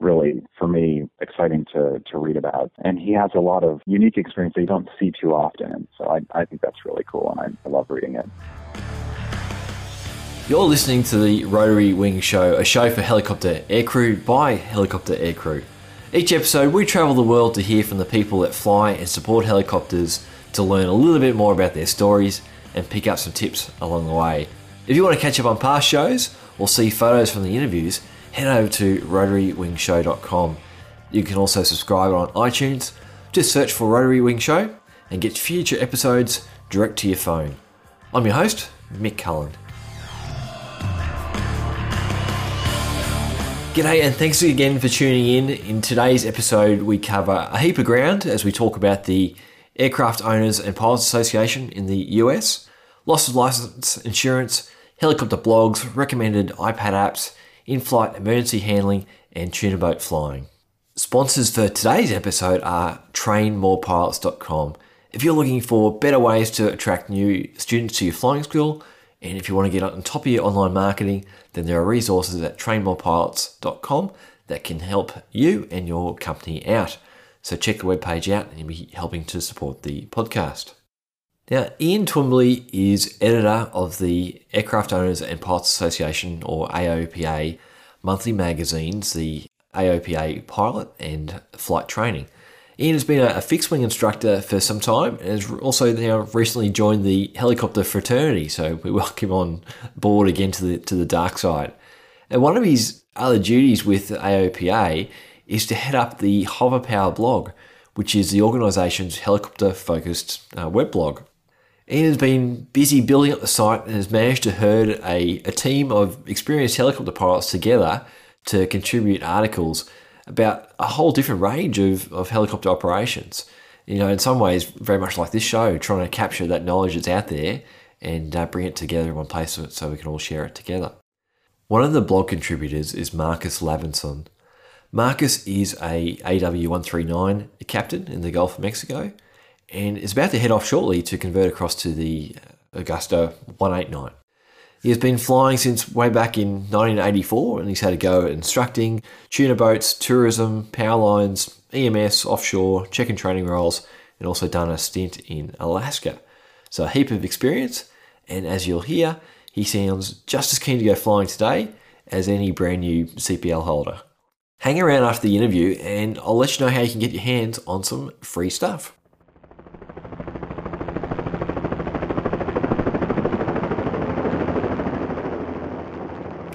really, for me, exciting to, to read about. And he has a lot of unique experience that you don't see too often. So I, I think that's really cool, and I, I love reading it. You're listening to the Rotary Wing Show, a show for helicopter aircrew by helicopter aircrew. Each episode, we travel the world to hear from the people that fly and support helicopters to learn a little bit more about their stories and pick up some tips along the way. If you want to catch up on past shows or see photos from the interviews, head over to rotarywingshow.com. You can also subscribe on iTunes. Just search for Rotary Wing Show and get future episodes direct to your phone. I'm your host, Mick Cullen. G'day, and thanks again for tuning in. In today's episode, we cover a heap of ground as we talk about the Aircraft Owners and Pilots Association in the US, loss of license insurance, helicopter blogs, recommended iPad apps, in flight emergency handling, and tuna boat flying. Sponsors for today's episode are trainmorepilots.com. If you're looking for better ways to attract new students to your flying school, and if you want to get on top of your online marketing, then there are resources at trainmorepilots.com that can help you and your company out. So check the webpage out and you'll be helping to support the podcast. Now, Ian Twombly is editor of the Aircraft Owners and Pilots Association, or AOPA, monthly magazines, the AOPA Pilot and Flight Training. Ian has been a, fixed wing instructor for some time and has also now recently joined the helicopter fraternity. So we welcome him on board again to the to the dark side. And one of his other duties with AOPA is to head up the Hover Power blog, which is the organisation's helicopter focused uh, web blog. Ian has been busy building up the site and has managed to herd a, a team of experienced helicopter pilots together to contribute articles about a whole different range of, of helicopter operations. You know, in some ways, very much like this show, trying to capture that knowledge that's out there and uh, bring it together in one place so, we can all share it together. One of the blog contributors is Marcus Lavenson. Marcus is a AW139 captain in the Gulf of Mexico and is about to head off shortly to convert across to the uh, Agusta 189. He has been flying since way back in 1984 and he's had a go at instructing tuna boats, tourism, power lines, EMS, offshore, check and training roles, and also done a stint in Alaska. So a heap of experience, and as you'll hear, he sounds just as keen to go flying today as any brand new CPL holder. Hang around after the interview and I'll let you know how you can get your hands on some free stuff.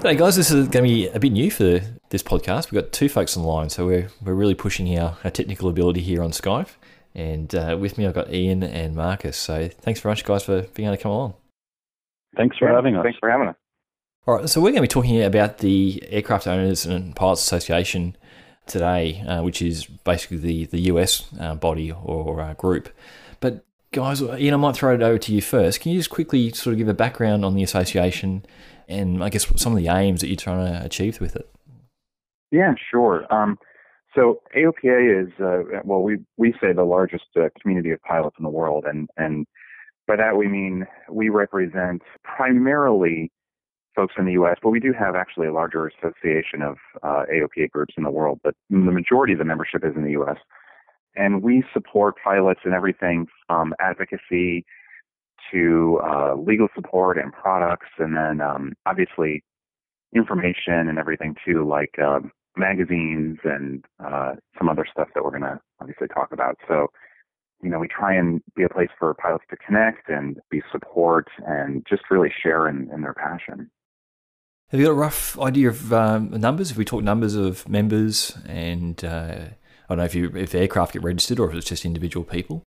Hey guys, this is going to be a bit new for this podcast. We've got two folks on the line, so we're, we're really pushing our, our technical ability here on Skype. And uh, with me, I've got Ian and Marcus. So thanks very much, guys, for being able to come along. Thanks for having us. Thanks for having us. All right, so we're going to be talking about the Aircraft Owners and Pilots Association today, uh, which is basically the, the US uh, body or uh, group. But guys, Ian, I might throw it over to you first. Can you just quickly sort of give a background on the association and I guess some of the aims that you're trying to achieve with it. Yeah, sure. Um, so AOPA is uh, well, we we say the largest uh, community of pilots in the world, and and by that we mean we represent primarily folks in the U.S., but we do have actually a larger association of uh, AOPA groups in the world. But the majority of the membership is in the U.S. And we support pilots in everything from advocacy to uh, legal support and products, and then um, obviously information and everything too, like uh, magazines and uh, some other stuff that we're going to obviously talk about. So, you know, we try and be a place for pilots to connect and be support and just really share in, in their passion. Have you got a rough idea of um, numbers? If we talk numbers of members, and uh, I don't know if you if aircraft get registered or if it's just individual people.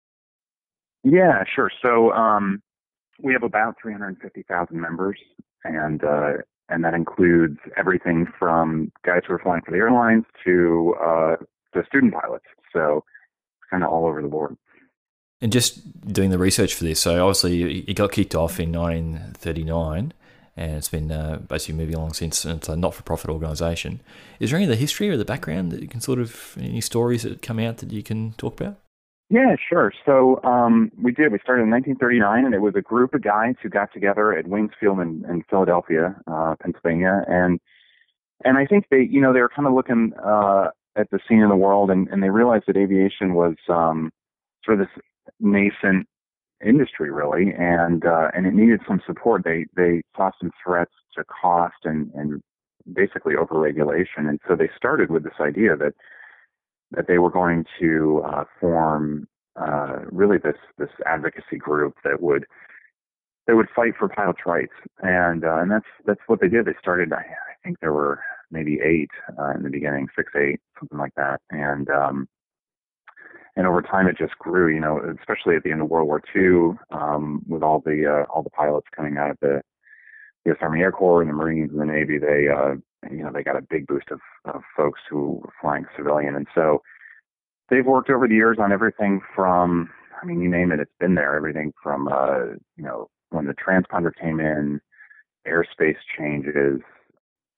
Yeah, sure. So um, we have about 350,000 members, and uh, and that includes everything from guys who are flying for the airlines to uh, student pilots. So kind of all over the board. And just doing the research for this, so obviously it got kicked off in 1939 and it's been uh, basically moving along since. It's a not-for-profit organisation. Is there any of the history or the background that you can sort of any stories that come out that you can talk about? Yeah, sure. So um, we did. We started in 1939, and it was a group of guys who got together at Wings Field in, in Philadelphia, uh, Pennsylvania, and and I think they, you know, they were kind of looking uh, at the scene in the world, and, and they realized that aviation was um, sort of this nascent industry, really, and uh, and it needed some support. They they saw some threats to cost and and basically overregulation, and so they started with this idea that that they were going to uh, form uh, really this this advocacy group that would that would fight for pilots' rights, and uh, and that's that's what they did. They started. I, I think there were maybe eight uh, in the beginning, six, eight, something like that, and um, and over time it just grew. You know, especially at the end of World War II, um, with all the uh, all the pilots coming out of the U.S. Army Air Corps and the Marines and the Navy, they uh, you know they got a big boost of, of folks who were flying civilian, and so they've worked over the years on everything from I mean, you name it, it's been there. Everything from uh, you know when the transponder came in, airspace changes.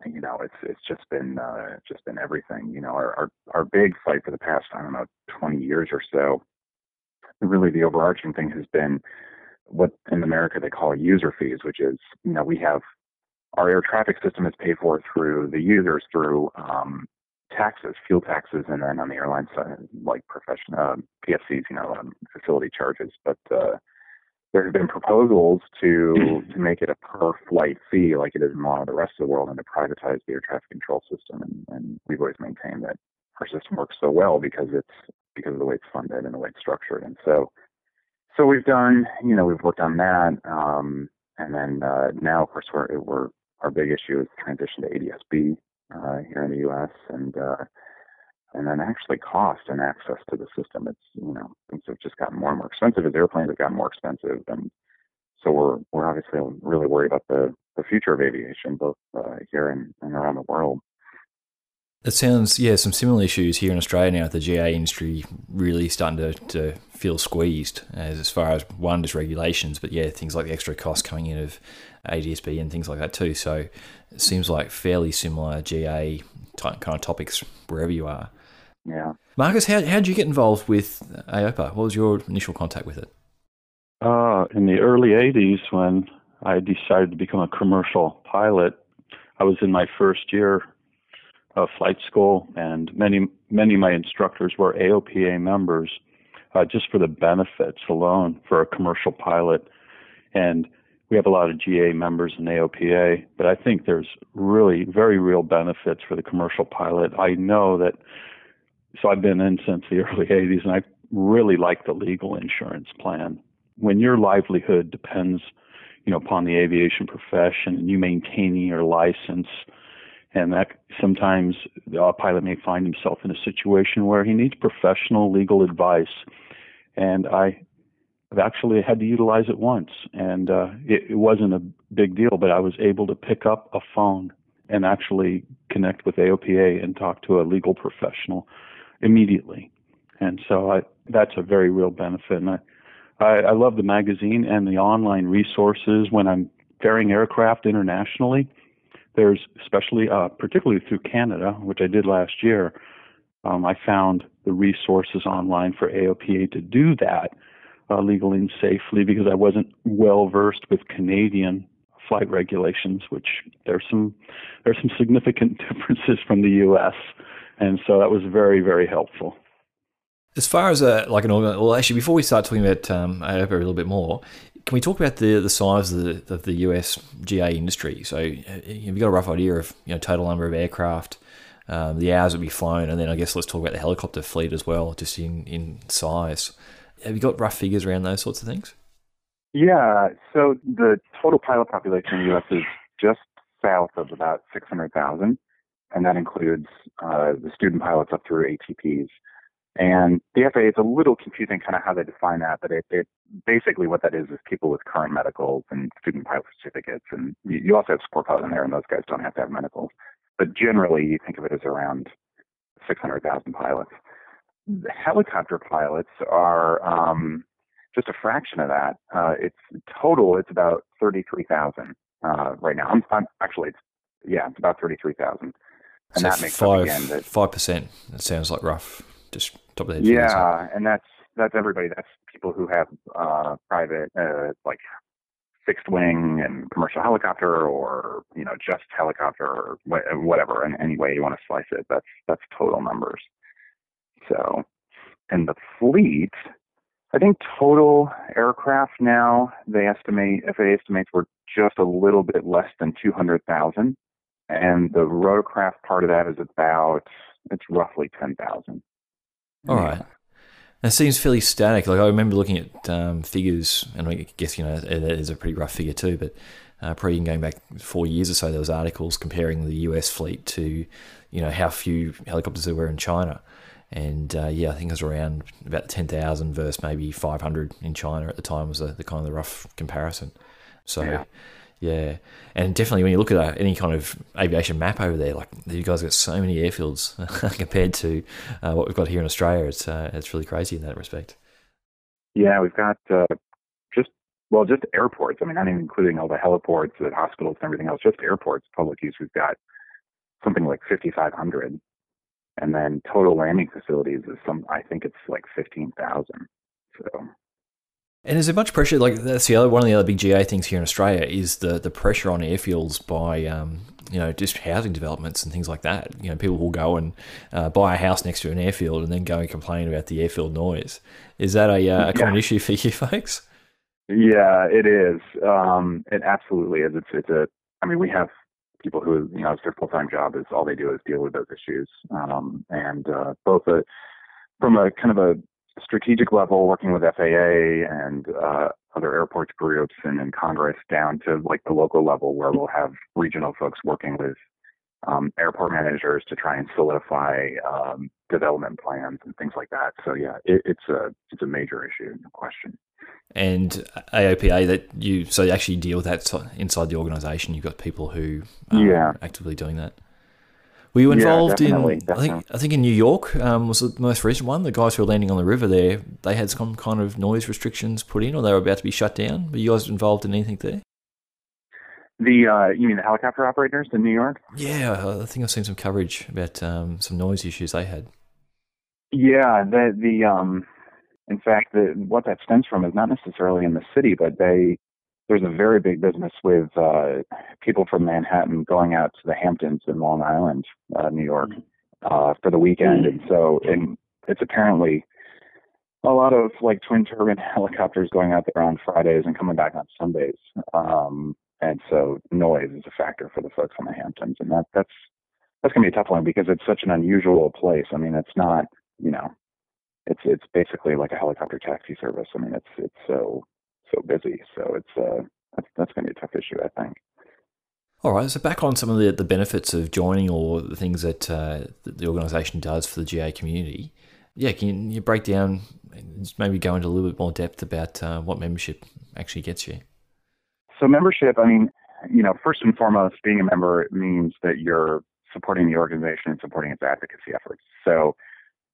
You know, it's it's just been uh, just been everything. You know, our, our our big fight for the past I don't know 20 years or so. Really, the overarching thing has been what in America they call user fees, which is you know we have our air traffic system is paid for through the users through um, taxes, fuel taxes, and then on the airline side, like professional uh, PFCs, you know, um, facility charges. But uh, there have been proposals to to make it a per flight fee, like it is in a lot of the rest of the world, and to privatize the air traffic control system. And, and we've always maintained that our system works so well because it's because of the way it's funded and the way it's structured. And so, so we've done, you know, we've worked on that. Um, and then uh, now, of course, we're, we're our big issue is transition to ADS-B uh, here in the U.S. and uh, and then actually cost and access to the system. It's you know things have just gotten more and more expensive as airplanes have gotten more expensive, and so we're we're obviously really worried about the the future of aviation, both uh, here and, and around the world. It sounds, yeah, some similar issues here in Australia now. With the GA industry really starting to, to feel squeezed as, as far as one, just regulations, but yeah, things like the extra costs coming in of ADS-B and things like that too. So it seems like fairly similar GA type kind of topics wherever you are. Yeah. Marcus, how, how did you get involved with AOPA? What was your initial contact with it? Uh, in the early 80s, when I decided to become a commercial pilot, I was in my first year of flight school, and many many of my instructors were AOPA members, uh, just for the benefits alone for a commercial pilot. And we have a lot of GA members in AOPA, but I think there's really very real benefits for the commercial pilot. I know that so I've been in since the early 80s, and I really like the legal insurance plan. When your livelihood depends, you know, upon the aviation profession and you maintaining your license, and that sometimes a pilot may find himself in a situation where he needs professional legal advice. And I have actually had to utilize it once, and uh, it, it wasn't a big deal, but I was able to pick up a phone and actually connect with AOPA and talk to a legal professional immediately. And so I, that's a very real benefit. And I, I, I love the magazine and the online resources when I'm ferrying aircraft internationally. There's especially, uh, particularly through Canada, which I did last year, um, I found the resources online for AOPA to do that uh, legally and safely because I wasn't well versed with Canadian flight regulations, which there's some there's some significant differences from the U.S and so that was very very helpful. As far as a like an organ, well, actually, before we start talking about um, AOPA a little bit more, can we talk about the the size of the, of the US GA industry? So, have you got a rough idea of you know total number of aircraft, um, the hours would be flown, and then I guess let's talk about the helicopter fleet as well, just in in size. Have you got rough figures around those sorts of things? Yeah. So the total pilot population in the U.S. is just south of about six hundred thousand and that includes uh, the student pilots up through ATPs. And the FAA is a little confusing, kind of how they define that, but it, it basically what that is is people with current medicals and student pilot certificates, and you also have support pilots in there, and those guys don't have to have medicals. But generally, you think of it as around 600,000 pilots. The helicopter pilots are um, just a fraction of that. Uh, it's total, it's about 33,000 uh, right now. I'm, I'm, actually, it's yeah, it's about 33,000 and so that makes five five percent. That sounds like rough. Just top of the head. Yeah, and that's that's everybody. That's people who have uh, private, uh, like fixed wing and commercial helicopter or you know just helicopter or whatever in any way you want to slice it that's that's total numbers. So and the fleet i think total aircraft now they estimate FAA estimates we're just a little bit less than 200,000 and the rotorcraft part of that is about it's roughly 10,000 all right it seems fairly static. Like I remember looking at um, figures, and I guess you know it is a pretty rough figure too. But uh, probably going back four years or so, there was articles comparing the U.S. fleet to, you know, how few helicopters there were in China, and uh, yeah, I think it was around about ten thousand versus maybe five hundred in China at the time was the, the kind of the rough comparison. So. Yeah. Yeah, and definitely when you look at uh, any kind of aviation map over there, like you guys got so many airfields compared to uh, what we've got here in Australia. It's uh, it's really crazy in that respect. Yeah, we've got uh, just well, just airports. I mean, not even including all the heliports, the hospitals, and everything else. Just airports, public use. We've got something like 5,500, and then total landing facilities is some. I think it's like 15,000. And is there much pressure? Like that's the other one of the other big GA things here in Australia is the the pressure on airfields by um, you know just housing developments and things like that. You know, people will go and uh, buy a house next to an airfield and then go and complain about the airfield noise. Is that a, uh, a common yeah. issue for you folks? Yeah, it is. Um, it absolutely is. It's it's a. I mean, we have people who you know it's their full time job is all they do is deal with those issues, um, and uh, both a from a kind of a strategic level, working with FAA and uh, other airports groups and in Congress, down to like the local level, where we'll have regional folks working with um, airport managers to try and solidify um, development plans and things like that. So yeah, it, it's a it's a major issue, no question. And AOPA that you so you actually deal with that inside the organisation. You've got people who are yeah. actively doing that. Were you involved yeah, in? Definitely. I think I think in New York um, was the most recent one. The guys who were landing on the river there, they had some kind of noise restrictions put in, or they were about to be shut down. Were you guys involved in anything there? The uh, you mean the helicopter operators in New York? Yeah, I think I've seen some coverage about um, some noise issues they had. Yeah, the the um, in fact, the, what that stems from is not necessarily in the city, but they there's a very big business with uh, people from Manhattan going out to the Hamptons in Long Island, uh, New York, uh, for the weekend, and so and it's apparently a lot of like twin turbine helicopters going out there on Fridays and coming back on Sundays. Um, and so noise is a factor for the folks on the Hamptons, and that that's that's gonna be a tough one because it's such an unusual place. I mean, it's not you know, it's it's basically like a helicopter taxi service. I mean, it's it's so so busy. So it's uh, that's, that's going to be a tough issue, I think. All right. So back on some of the, the benefits of joining or the things that, uh, that the organisation does for the GA community. Yeah, can you break down, maybe go into a little bit more depth about uh, what membership actually gets you? So membership, I mean, you know, first and foremost, being a member means that you're supporting the organization and supporting its advocacy efforts. So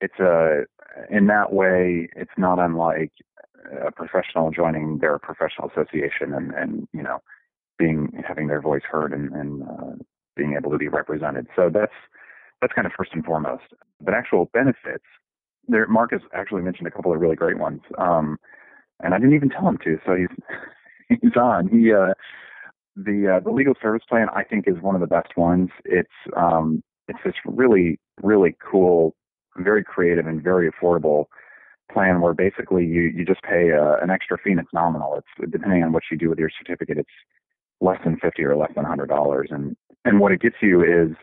it's a in that way, it's not unlike a professional joining their professional association and, and you know being having their voice heard and, and uh, being able to be represented. So that's that's kind of first and foremost. But actual benefits, there Marcus actually mentioned a couple of really great ones, um, and I didn't even tell him to. So he's he's on. He uh, the uh, the legal service plan I think is one of the best ones. It's um, it's this really really cool, very creative and very affordable plan where basically you, you just pay a, uh, an extra fee and it's nominal. It's depending on what you do with your certificate, it's less than 50 or less than $100. And, and what it gets you is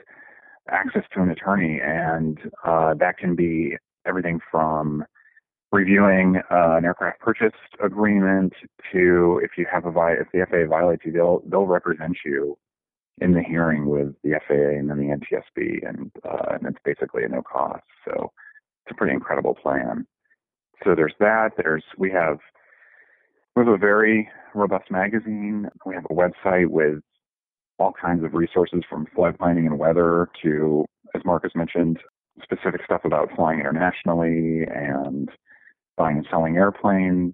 access to an attorney. And uh, that can be everything from reviewing uh, an aircraft purchase agreement to if you have a if the FAA violates you, they'll they'll represent you in the hearing with the FAA and then the NTSB, and uh, and it's basically a no cost. So it's a pretty incredible plan so there's that. There's we have we have a very robust magazine. We have a website with all kinds of resources from flight planning and weather to, as Marcus mentioned, specific stuff about flying internationally and buying and selling airplanes.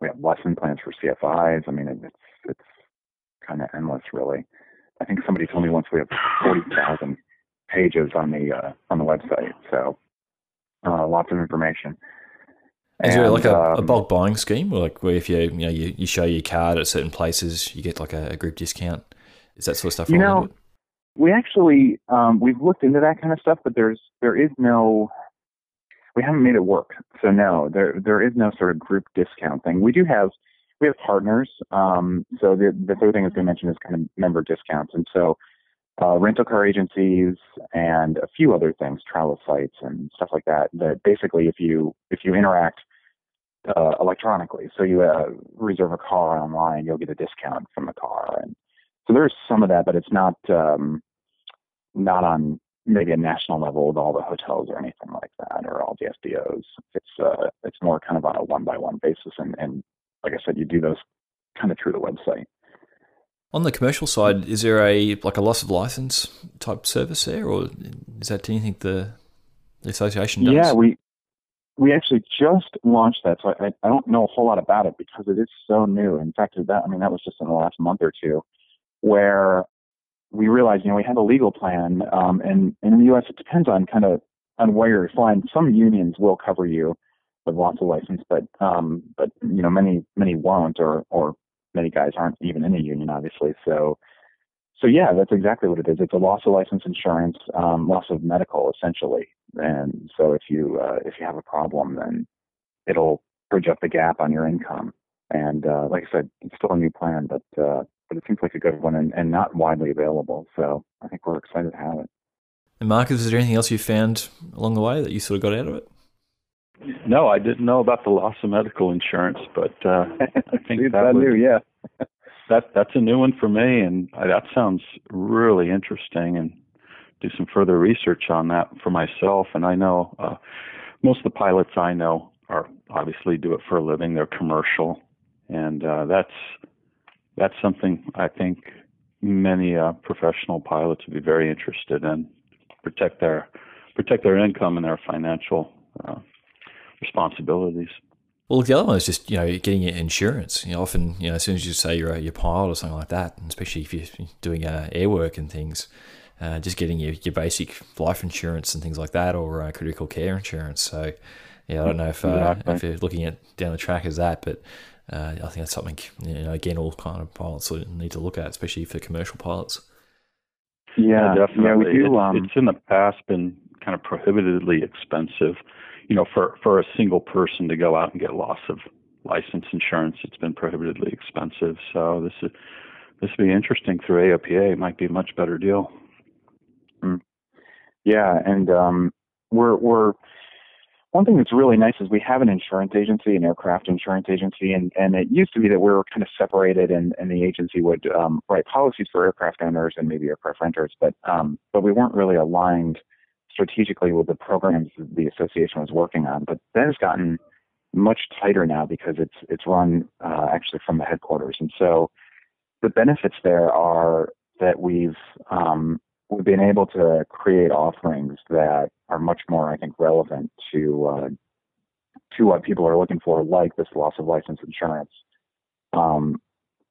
We have lesson plans for CFIs. I mean, it's it's kind of endless, really. I think somebody told me once we have forty thousand pages on the uh, on the website, so uh, lots of information. Is there like a, um, a, bulk buying scheme, or like where if you you know you, you show your card at certain places, you get like a, a group discount? Is that sort of stuff? You know, we actually um, we've looked into that kind of stuff, but there's there is no we haven't made it work. So no, there there is no sort of group discount thing. We do have we have partners. Um, so the the third thing I was going to mention is kind of member discounts, and so uh, rental car agencies and a few other things, travel sites and stuff like that. That basically, if you if you interact uh, electronically, so you uh, reserve a car online, you'll get a discount from the car, and so there's some of that, but it's not um, not on maybe a national level with all the hotels or anything like that, or all the FBOs. It's uh, it's more kind of on a one by one basis, and, and like I said, you do those kind of through the website. On the commercial side, is there a like a loss of license type service there, or is that anything the the association does? Yeah, we we actually just launched that, so I, I don't know a whole lot about it because it is so new. In fact, that I mean that was just in the last month or two, where we realized you know we have a legal plan, um, and, and in the U.S. it depends on kind of on where you're flying. Some unions will cover you with loss of license, but um, but you know many many won't, or or many guys aren't even in a union, obviously. So, so yeah, that's exactly what it is. It's a loss of license insurance, um, loss of medical, essentially. And so, if you uh, if you have a problem, then it'll bridge up the gap on your income. And uh, like I said, it's still a new plan, but uh, but it seems like a good one and, and not widely available. So I think we're excited to have it. And Marcus, is there anything else you found along the way that you sort of got out of it? No, I didn't know about the loss of medical insurance, but uh, I think that, that new, yeah. that that's a new one for me, and I, that sounds really interesting. And do some further research on that for myself. And I know uh, most of the pilots I know are obviously do it for a living. They're commercial, and uh, that's that's something I think many uh, professional pilots would be very interested in. Protect their protect their income and their financial uh, responsibilities. Well, the other one is just you know getting your insurance. You know, often you know as soon as you say you're a, you're pilot or something like that, and especially if you're doing uh, air work and things, uh, just getting your, your basic life insurance and things like that, or uh, critical care insurance. So, yeah, I don't know if uh, if you're looking at down the track as that, but uh, I think that's something you know again all kind of pilots need to look at, especially for commercial pilots. Yeah, yeah definitely. Yeah, we do, um, it's in the past been kind of prohibitively expensive you know, for for a single person to go out and get loss of license insurance, it's been prohibitively expensive. So this is this would be interesting through AOPA. It might be a much better deal. Mm. Yeah, and um, we're we're one thing that's really nice is we have an insurance agency, an aircraft insurance agency, and, and it used to be that we were kind of separated, and, and the agency would um, write policies for aircraft owners and maybe aircraft renters, but um, but we weren't really aligned strategically with the programs the association was working on. But that has gotten much tighter now because it's it's run uh, actually from the headquarters, and so the benefits there are that we've um, we've been able to create offerings that are much more, I think, relevant to uh, to what people are looking for, like this loss of license insurance, um,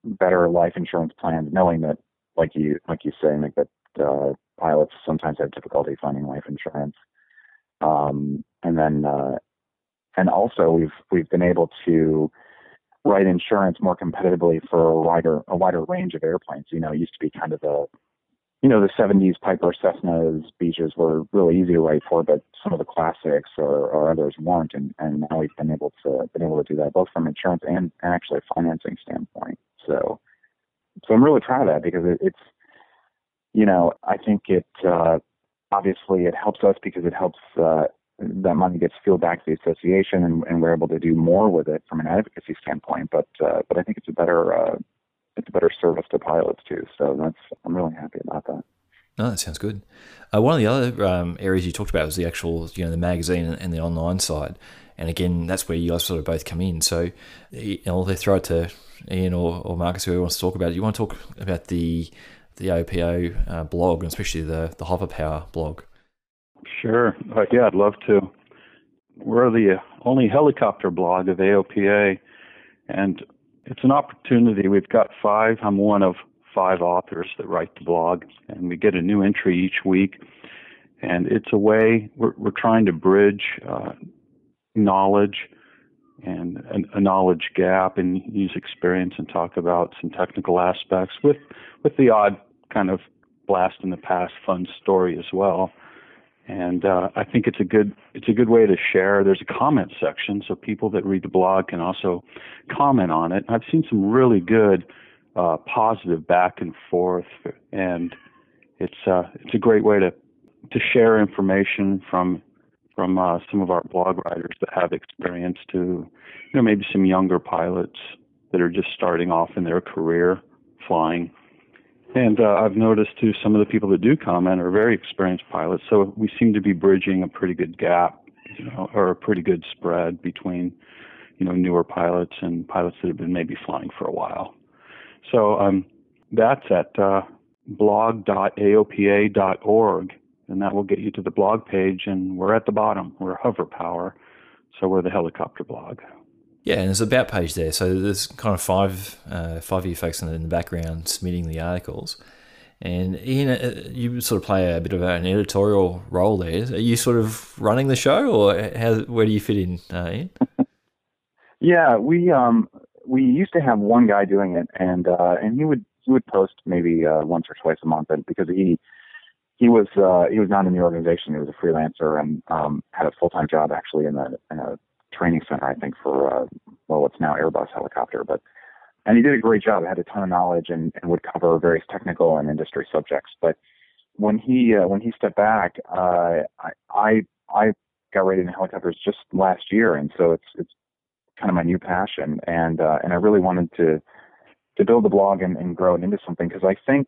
better life insurance plans, knowing that, like you like you say, Nick, that uh, pilots sometimes have difficulty finding life insurance. Um, and then, uh, and also we've we've been able to write insurance more competitively for a wider a wider range of airplanes. You know, it used to be kind of the you know the 70s Piper Cessnas Beeches were really easy to write for, but some of the classics or, or others weren't, and, and now we've been able to been able to do that both from insurance and, and actually a financing standpoint. So, so I'm really proud of that because it, it's you know, I think it uh, obviously it helps us because it helps uh, that money gets fueled back to the association, and, and, we're able to do more with it from an advocacy standpoint. But uh, but I think it's a better uh, it's a better service to pilots too. So that's I'm really happy about that. No, that sounds good. Uh, one of the other um, areas you talked about was the actual, you know, the magazine and, the online side. And again, that's where you guys sort of both come in. So, I'll throw it to Ian or, or Marcus, whoever wants to talk about it. You want to talk about the the AOPA uh, blog, especially the the Hover Power blog? Sure. Uh, yeah, I'd love to. We're the only helicopter blog of AOPA, and it's an opportunity. We've got five. I'm one of five authors that write the blog, and we get a new entry each week. And it's a way we're, we're trying to bridge uh, knowledge and a, a knowledge gap and use experience and talk about some technical aspects with with the odd kind of blast in the past fun story as well. And uh, I think it's a good it's a good way to share. There's a comment section, so people that read the blog can also comment on it. I've seen some really good uh, positive back and forth, and it's uh, it's a great way to to share information from from uh, some of our blog writers that have experience to you know maybe some younger pilots that are just starting off in their career flying. And uh, I've noticed too, some of the people that do comment are very experienced pilots. So we seem to be bridging a pretty good gap, you know, or a pretty good spread between, you know, newer pilots and pilots that have been maybe flying for a while. So um, that's at uh, blog.aopa.org, and that will get you to the blog page. And we're at the bottom. We're hover power, so we're the helicopter blog. Yeah, and there's a about page there. So there's kind of five uh, five of you folks in the, in the background submitting the articles. And Ian, uh, you sort of play a bit of an editorial role there. Are you sort of running the show, or how, where do you fit in, uh, Ian? yeah, we um, we used to have one guy doing it, and uh, and he would he would post maybe uh, once or twice a month, and because he he was uh, he was not in the organization, he was a freelancer and um, had a full time job actually in a, in a training center, I think for uh, well, what's now Airbus helicopter, but and he did a great job. Had a ton of knowledge and, and would cover various technical and industry subjects. But when he uh, when he stepped back, uh, I I I got rated in helicopters just last year, and so it's it's kind of my new passion, and uh, and I really wanted to to build the blog and, and grow it into something. Because I think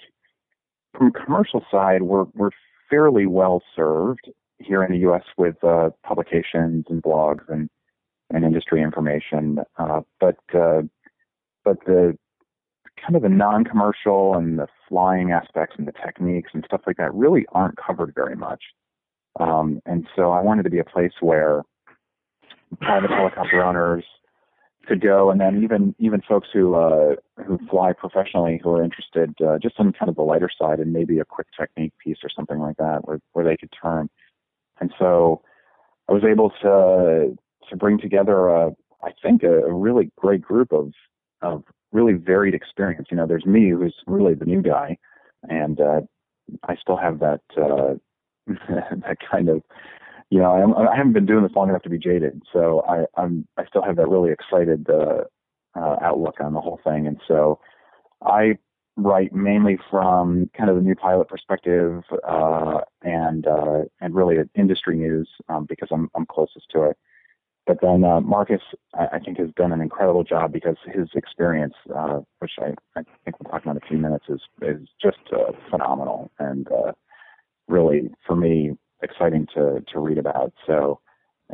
from commercial side we're we're fairly well served here in the U.S. with uh, publications and blogs and and industry information, uh, but uh, but the kind of the non-commercial and the flying aspects and the techniques and stuff like that really aren't covered very much. Um, and so I wanted to be a place where private helicopter owners could go, and then even even folks who uh, who fly professionally who are interested uh, just on kind of the lighter side and maybe a quick technique piece or something like that where where they could turn. And so I was able to to bring together a I think a, a really great group of of really varied experience. You know, there's me who's really the new guy, and uh, I still have that uh, that kind of you know, I'm, I haven't been doing this long enough to be jaded, so I, I'm I still have that really excited uh, uh, outlook on the whole thing, and so I write mainly from kind of the new pilot perspective uh, and uh, and really industry news um, because I'm I'm closest to it. But then uh, Marcus, I, I think, has done an incredible job because his experience, uh, which I, I think we'll talk about in a few minutes, is is just phenomenal and really for me exciting to to read about. So,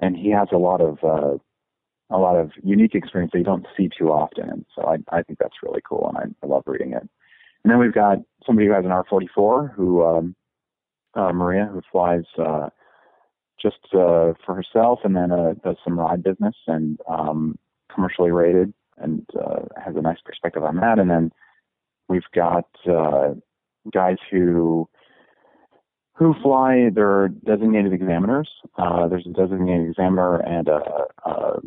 and he has a lot of uh, a lot of unique experience that you don't see too often, so I I think that's really cool, and I, I love reading it. And then we've got somebody who has an R44, who um, uh, Maria, who flies uh, just uh, for herself, and then uh, does some ride business and um, commercially rated, and uh, has a nice perspective on that. And then we've got uh, guys who who fly their designated examiners. Uh, there's a designated examiner and uh, uh,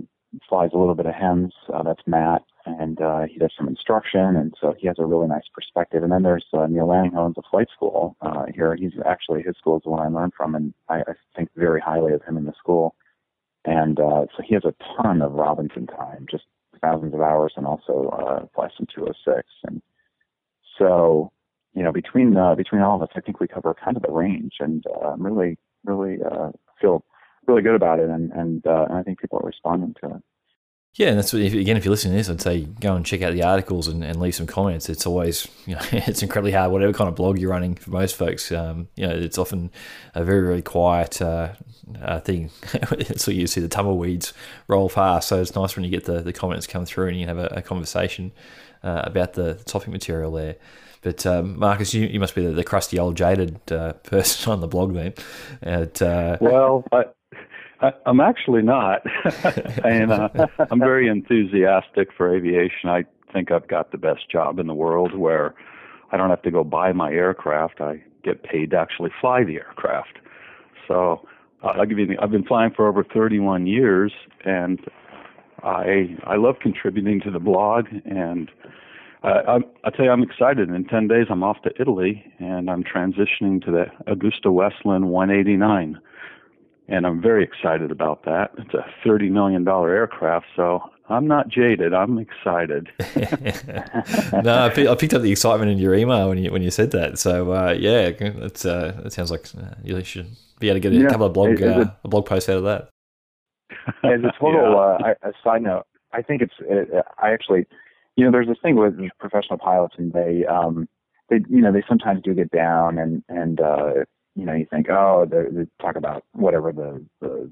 flies a little bit of HEMS. Uh, that's Matt, and uh, he does some instruction, and so he has a really nice perspective. And then there's uh, Neil Lanning, owns a flight school here. He's actually his school is the one I learned from, and I, I think very highly of him in the school. And so he has a ton of Robinson time, just thousands of hours, and also flies some 206. And so you know, between uh, between all of us, I think we cover kind of the range, and uh, I'm really, really uh, feel really good about it, and and, uh, and I think people are responding to it. Yeah, and that's what, if, again, if you're listening to this, I'd say go and check out the articles and, and leave some comments. It's always, you know, it's incredibly hard. Whatever kind of blog you're running for most folks, um, you know, it's often a very, very quiet uh, uh, thing. so you see the tumbleweeds roll past. So it's nice when you get the, the comments come through and you have a, a conversation uh, about the topic material there. But um, Marcus, you, you must be the, the crusty old jaded uh, person on the blog then. And, uh... Well, I, I, am actually not, and uh, I'm very enthusiastic for aviation. I think I've got the best job in the world where I don't have to go buy my aircraft. I get paid to actually fly the aircraft. So uh, I'll give you. I've been flying for over 31 years, and I I love contributing to the blog, and uh, I, I tell you, I'm excited. In 10 days, I'm off to Italy, and I'm transitioning to the Agusta Westland 189, and I'm very excited about that. It's a 30 million dollar aircraft, so I'm not jaded. I'm excited. no, I, picked up the excitement in your email when you when you said that. So uh, yeah, it's uh, it sounds like uh, you should be able to get a yeah, couple of blog uh, a blog posts out of that. As a total yeah. uh, a side note, I think it's it, I actually, you know, there's this thing with professional pilots, and they um they you know they sometimes do get down, and and uh you know you think oh they, they talk about whatever the the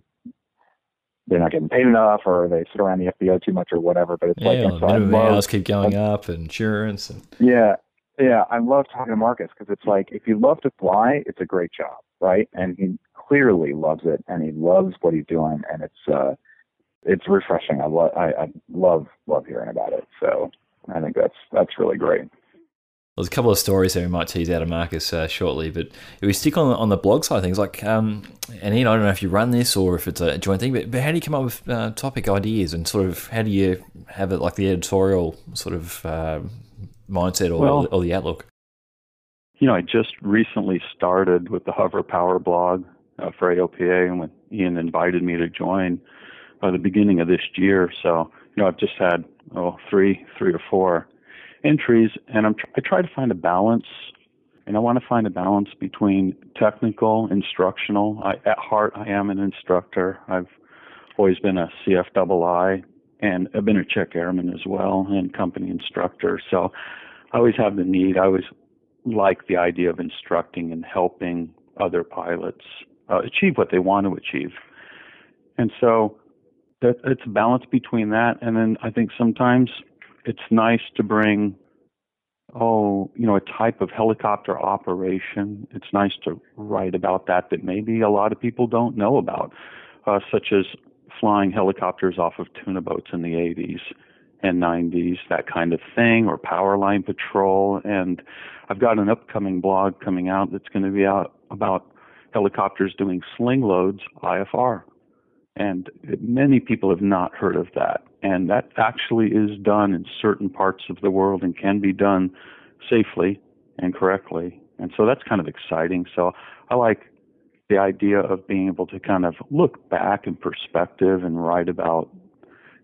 they're not getting paid enough or they sit around the FBO too much or whatever. But it's yeah, like well, minimum hours keep going up, and insurance. And... Yeah, yeah. I love talking to Marcus because it's like if you love to fly, it's a great job, right? And he clearly loves it, and he loves what he's doing, and it's uh, it's refreshing. I love I, I love love hearing about it. So I think that's that's really great. There's a couple of stories there we might tease out of Marcus uh, shortly, but if we stick on on the blog side of things, like, um, and Ian, I don't know if you run this or if it's a joint thing, but, but how do you come up with uh, topic ideas and sort of how do you have it like the editorial sort of uh, mindset or, well, or the outlook? You know, I just recently started with the Hover Power blog uh, for AOPA, and when Ian invited me to join by the beginning of this year, so you know, I've just had oh three, three or four entries, and I'm I try to find a balance, and I want to find a balance between technical, instructional. I, at heart, I am an instructor. I've always been a CFII, and I've been a check airman as well, and company instructor. So I always have the need. I always like the idea of instructing and helping other pilots uh, achieve what they want to achieve. And so that, it's a balance between that, and then I think sometimes it's nice to bring oh you know a type of helicopter operation it's nice to write about that that maybe a lot of people don't know about uh, such as flying helicopters off of tuna boats in the 80s and 90s that kind of thing or power line patrol and i've got an upcoming blog coming out that's going to be out about helicopters doing sling loads ifr and many people have not heard of that. And that actually is done in certain parts of the world and can be done safely and correctly. And so that's kind of exciting. So I like the idea of being able to kind of look back in perspective and write about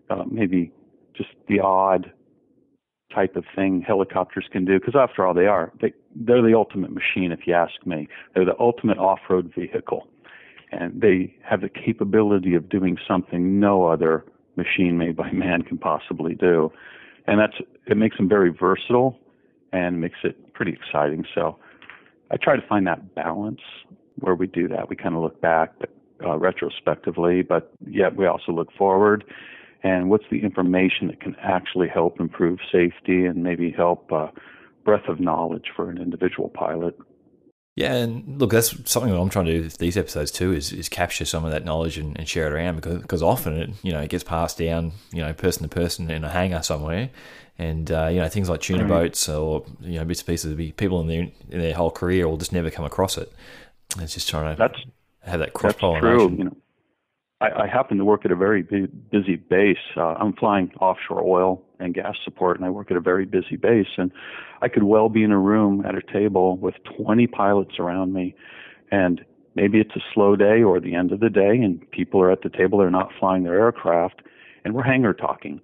uh, maybe just the odd type of thing helicopters can do because after all they are they they're the ultimate machine if you ask me they're the ultimate off-road vehicle and they have the capability of doing something no other machine made by man can possibly do. And that's it makes them very versatile and makes it pretty exciting. So I try to find that balance where we do that. We kind of look back but, uh, retrospectively, but yet we also look forward. And what's the information that can actually help improve safety and maybe help uh, breadth of knowledge for an individual pilot? Yeah, and look, that's something that I'm trying to do with these episodes too is, is capture some of that knowledge and, and share it around because because often it you know it gets passed down you know person to person in a hangar somewhere, and uh, you know things like tuna boats or you know bits and pieces of people in their in their whole career will just never come across it. It's just trying to that's, have that cross pollination. You know, I, I happen to work at a very busy base. Uh, I'm flying offshore oil and gas support, and I work at a very busy base. And I could well be in a room at a table with 20 pilots around me, and maybe it's a slow day or the end of the day, and people are at the table, they're not flying their aircraft, and we're hangar talking.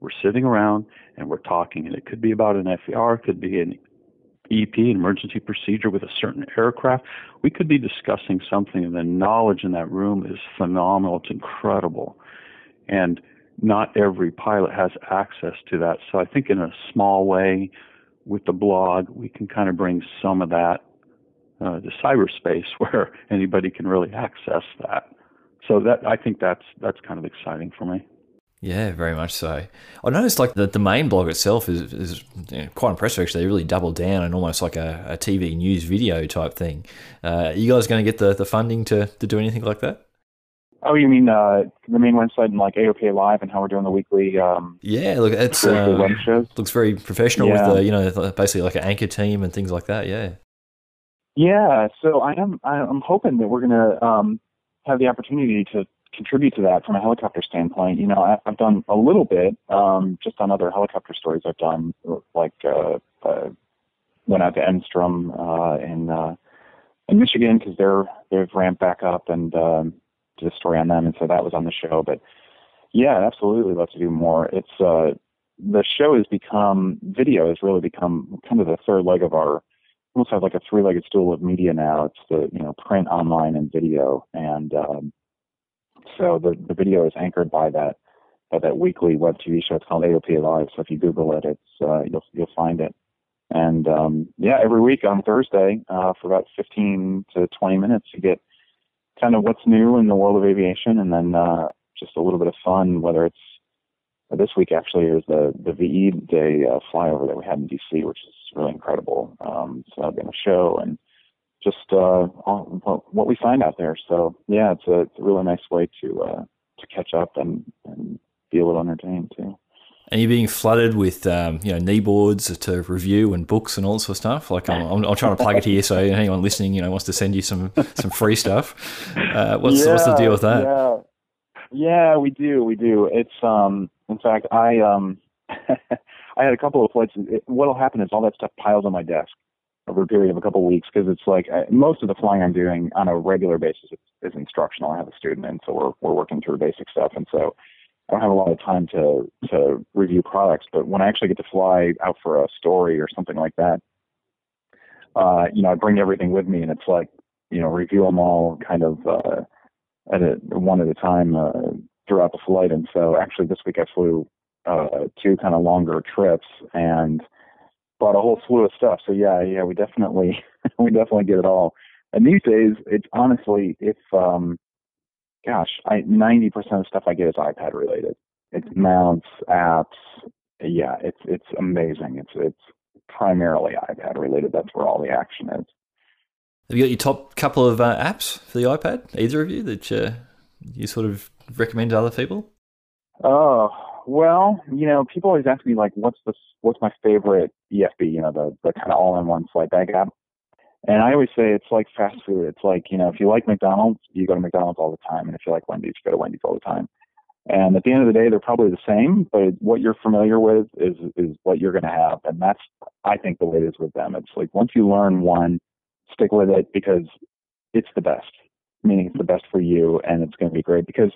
We're sitting around and we're talking, and it could be about an it could be an EP, emergency procedure with a certain aircraft. We could be discussing something, and the knowledge in that room is phenomenal. It's incredible. And not every pilot has access to that. So I think in a small way, with the blog, we can kind of bring some of that uh, to cyberspace where anybody can really access that. So that I think that's that's kind of exciting for me. Yeah, very much so. I noticed like the, the main blog itself is, is you know, quite impressive. Actually, they really doubled down and almost like a, a TV news video type thing. Uh, you guys going to get the, the funding to, to do anything like that? Oh, you mean uh, the main website and like AOPA Live and how we're doing the weekly? Um, yeah, look, it's uh, looks very professional yeah. with the you know basically like an anchor team and things like that. Yeah. Yeah, so I am I'm hoping that we're gonna um, have the opportunity to contribute to that from a helicopter standpoint. You know, I, I've done a little bit um, just on other helicopter stories I've done, like uh, uh, went out to Enstrom uh, in uh, in Michigan because they're they've ramped back up and um, did a story on them, and so that was on the show. But yeah, absolutely, love to do more. It's uh, the show has become video has really become kind of the third leg of our almost have like a three-legged stool of media now. It's the you know print, online, and video, and um, so the the video is anchored by that by that weekly web TV show. It's called AOPA Live. So if you Google it, it's uh, you'll you'll find it. And um, yeah, every week on Thursday uh, for about 15 to 20 minutes, you get kind of what's new in the world of aviation, and then uh, just a little bit of fun. Whether it's this week actually is the the VE Day uh, flyover that we had in DC, which is really incredible. Um, so I've been a show and just uh, all, what we find out there. So yeah, it's a, it's a really nice way to uh, to catch up and, and be a little entertained too. And you're being flooded with um, you know knee boards to review and books and all this sort of stuff. Like I'm, I'm, I'm, trying to plug it here, so anyone listening, you know, wants to send you some some free stuff. Uh, what's yeah, what's the deal with that? Yeah, yeah, we do, we do. It's um, in fact, I um, I had a couple of flights. what'll happen is all that stuff piles on my desk over a period of a couple of weeks because it's like uh, most of the flying I'm doing on a regular basis is, is instructional. I have a student, and so we're we're working through basic stuff, and so I don't have a lot of time to to review products. But when I actually get to fly out for a story or something like that, uh, you know, I bring everything with me, and it's like you know, review them all kind of uh, at a one at a time uh, throughout the flight. And so actually this week I flew uh, two kind of longer trips and bought a whole slew of stuff. So yeah, yeah, we definitely we definitely get it all. And these days, it's honestly, if um, gosh, I ninety percent of stuff I get is iPad related. It's mounts, apps. Yeah, it's it's amazing. It's it's primarily iPad related. That's where all the action is. Have you got your top couple of uh, apps for the iPad? Either of you that uh, you sort of recommend to other people? Oh, well, you know, people always ask me like, what's the what's my favorite EFB? You know, the the kind of all-in-one flight bag app. And I always say it's like fast food. It's like you know, if you like McDonald's, you go to McDonald's all the time, and if you like Wendy's, you go to Wendy's all the time. And at the end of the day, they're probably the same, but what you're familiar with is is what you're going to have, and that's I think the way it is with them. It's like once you learn one, stick with it because it's the best. Meaning it's the best for you, and it's going to be great because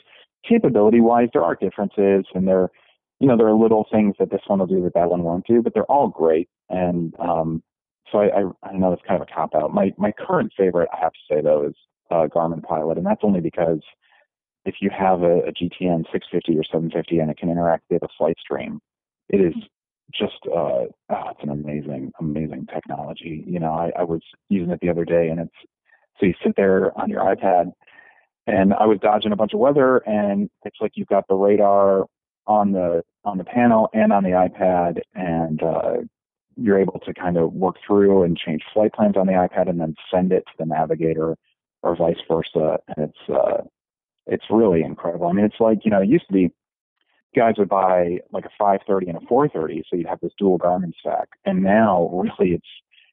capability wise, there are differences and there, you know, there are little things that this one will do that that one won't do, but they're all great. And um, so I, I, I know it's kind of a cop out. My my current favorite, I have to say though, is uh, Garmin Pilot, and that's only because if you have a, a GTN 650 or 750 and it can interact with a flight stream, it is just uh, oh, it's an amazing, amazing technology. You know, I, I was using it the other day, and it's so you sit there on your iPad and I was dodging a bunch of weather, and it's like you've got the radar on the on the panel and on the iPad, and uh, you're able to kind of work through and change flight plans on the iPad, and then send it to the navigator, or vice versa. And it's uh, it's really incredible. I mean, it's like you know, it used to be guys would buy like a 530 and a 430, so you'd have this dual Garmin stack, and now really it's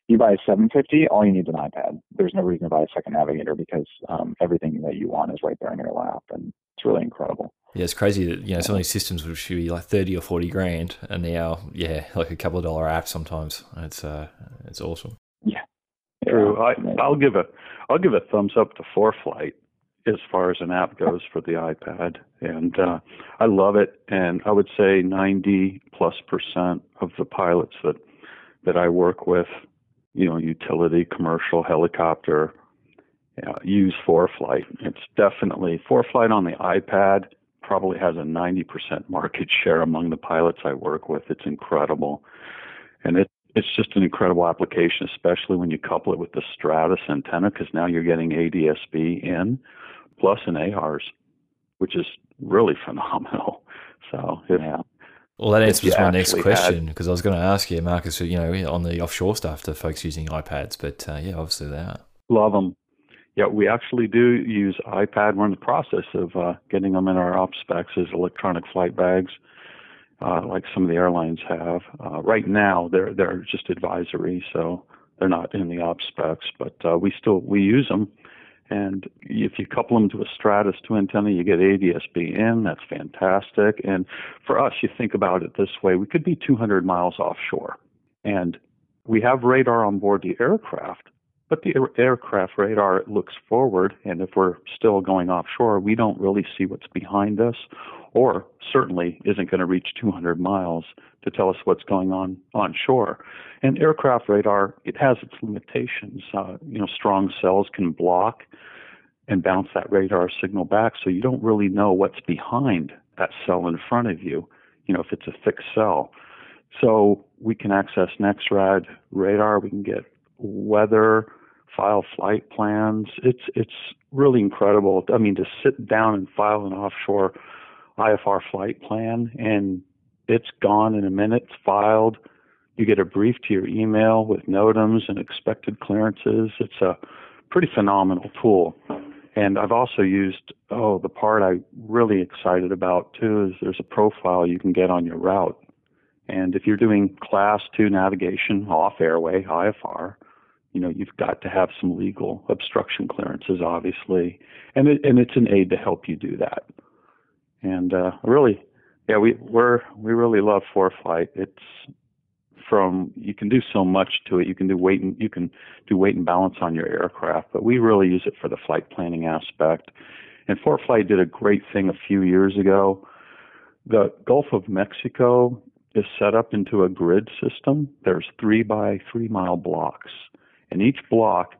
you buy a 750, all you need is an iPad. There's no reason to buy a second navigator because um, everything that you want is right there in your lap, and it's really incredible. Yeah, it's crazy that you know some of these systems would should be like thirty or forty grand, and now yeah, like a couple of dollar app sometimes. It's uh, it's awesome. Yeah, true. I, I'll give a I'll give a thumbs up to ForeFlight as far as an app goes for the iPad, and uh, I love it. And I would say ninety plus percent of the pilots that that I work with you know, utility, commercial, helicopter, know, use ForeFlight. It's definitely ForeFlight on the iPad probably has a 90% market share among the pilots I work with. It's incredible. And it, it's just an incredible application, especially when you couple it with the Stratus antenna, because now you're getting ADSB in plus an AHRS, which is really phenomenal. So yeah. Well, that answers my next question because I was going to ask you, Marcus, you know, on the offshore stuff, the folks using iPads, but uh, yeah, obviously they are. Love them. Yeah, we actually do use iPad. We're in the process of uh, getting them in our op specs as electronic flight bags, uh, like some of the airlines have. Uh, right now, they're they're just advisory, so they're not in the op specs, but uh, we still we use them, And if you couple them to a Stratus 2 antenna, you get ADS-B in. That's fantastic. And for us, you think about it this way: we could be 200 miles offshore, and we have radar on board the aircraft. But the aircraft radar looks forward, and if we're still going offshore, we don't really see what's behind us, or certainly isn't going to reach 200 miles to tell us what's going on on shore. And aircraft radar, it has its limitations. Uh, you know, strong cells can block and bounce that radar signal back, so you don't really know what's behind that cell in front of you. You know, if it's a thick cell. So we can access NEXRAD radar. We can get weather, file flight plans. It's it's really incredible. I mean, to sit down and file an offshore IFR flight plan and it's gone in a minute, it's filed. You get a brief to your email with NOTAMs and expected clearances. It's a pretty phenomenal tool. And I've also used, oh, the part I'm really excited about too is there's a profile you can get on your route. And if you're doing class two navigation off airway, IFR, you know, you've got to have some legal obstruction clearances, obviously. And it, and it's an aid to help you do that. And uh, really, yeah, we we're we really love ForeFlight. It's from you can do so much to it. You can do weight and you can do weight and balance on your aircraft, but we really use it for the flight planning aspect. And ForeFlight did a great thing a few years ago. The Gulf of Mexico is set up into a grid system. There's three by three mile blocks, and each block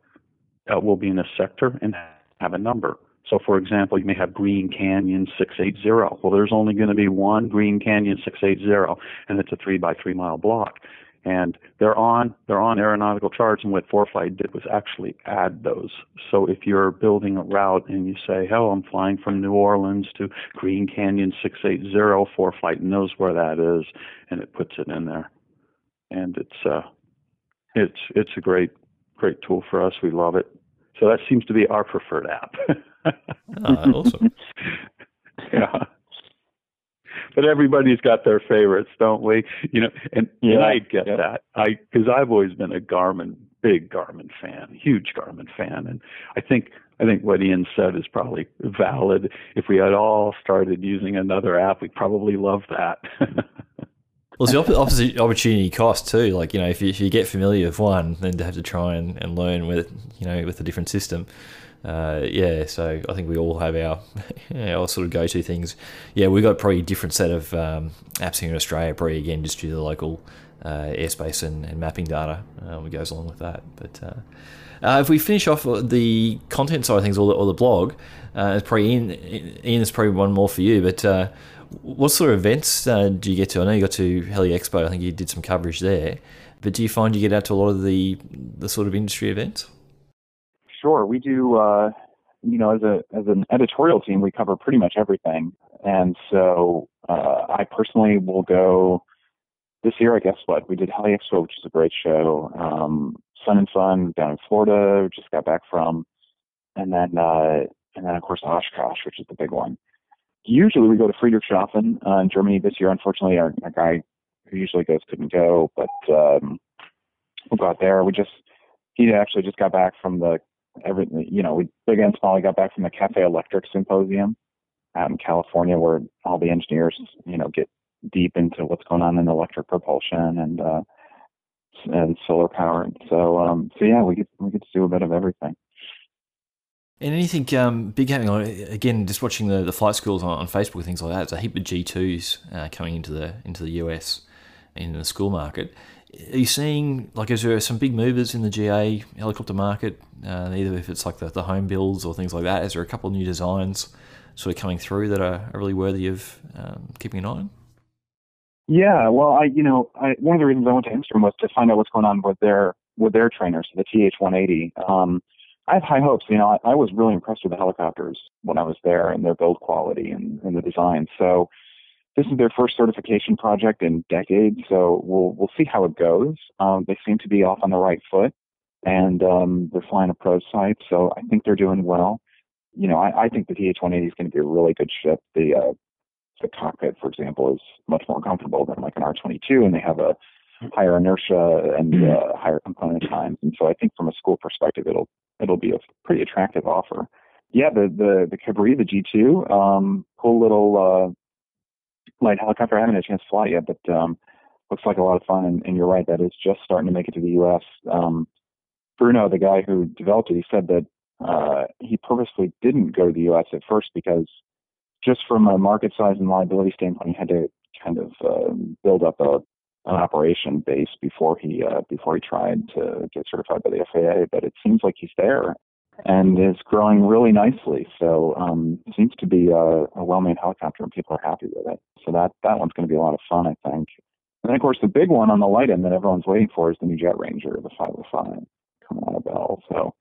uh, will be in a sector and have a number. So, for example, you may have Green Canyon 680. Well, there's only going to be one Green Canyon 680, and it's a three by three mile block. And they're on they're on aeronautical charts, and what ForeFlight did was actually add those. So if you're building a route and you say, "Hell, I'm flying from New Orleans to Green Canyon 680," ForeFlight knows where that is, and it puts it in there. And it's uh, it's it's a great great tool for us. We love it. So that seems to be our preferred app. Uh, oh, awesome. yeah. But everybody's got their favorites, don't we? You know, and, yeah, and I get yeah. that. I because I've always been a Garmin, big Garmin fan, huge Garmin fan, and I think I think what Ian said is probably valid. If we had all started using another app, we'd probably love that. Well, it's the opposite opportunity cost too. Like you know, if you, if you get familiar with one, then to have to try and, and learn with you know with a different system. Uh, yeah, so I think we all have our our sort of go to things. Yeah, we've got probably a different set of um, apps here in Australia, probably again just due to the local uh, airspace and, and, mapping data uh, goes along with that. But uh, uh, if we finish off the content side of things, or the, or the blog, uh, it's probably Ian. Ian, is probably one more for you, but what sort of events uh, do you get to? I know you got to Heli Expo. I think you did some coverage there. But do you find you get out to a lot of the the sort of industry events? Sure, we do. Uh, you know, as a as an editorial team, we cover pretty much everything. And so, uh, I personally will go this year. I guess what we did Heli Expo, which is a great show. Um, Sun and Fun down in Florida, just got back from, and then uh, and then of course Oshkosh, which is the big one usually we go to Friedrichshafen uh, in Germany this year. Unfortunately, our, our guy who usually goes couldn't go, but um, we got there. We just he actually just got back from the every you know we big and small. He got back from the Cafe Electric Symposium out in California, where all the engineers you know get deep into what's going on in electric propulsion and uh, and solar power. And so um, so yeah, we get we get to do a bit of everything. And anything um, big happening again? Just watching the, the flight schools on, on Facebook and things like that. There's a heap of G twos uh, coming into the into the US in the school market. Are you seeing like is there some big movers in the GA helicopter market? Uh, either if it's like the, the home builds or things like that. Is there a couple of new designs sort of coming through that are, are really worthy of um, keeping an eye on? Yeah, well, I you know I, one of the reasons I went to Enstrom was to find out what's going on with their with their trainers, the TH 180. Um, I have high hopes. You know, I, I was really impressed with the helicopters when I was there and their build quality and, and the design. So this is their first certification project in decades. So we'll we'll see how it goes. Um, they seem to be off on the right foot, and um, they're flying a prototype. So I think they're doing well. You know, I, I think the TH-180 is going to be a really good ship. The uh, the cockpit, for example, is much more comfortable than like an R22, and they have a higher inertia and uh, higher component times. And so I think from a school perspective, it'll it'll be a pretty attractive offer. Yeah, the the the Cabri, the G2, um, cool little uh, light helicopter. I haven't had a chance to fly yet, but um, looks like a lot of fun. And, and you're right, that is just starting to make it to the U.S. Um, Bruno, the guy who developed it, he said that uh, he purposely didn't go to the U.S. at first because just from a market size and liability standpoint, he had to kind of uh, build up a an operation base before he uh, before he tried to get certified by the FAA. But it seems like he's there and is growing really nicely. So um, seems to be a, a well-made helicopter, and people are happy with it. So that that one's going to be a lot of fun, I think. And then of course the big one on the light end that everyone's waiting for is the new Jet Ranger, the 505, coming out of Bell. So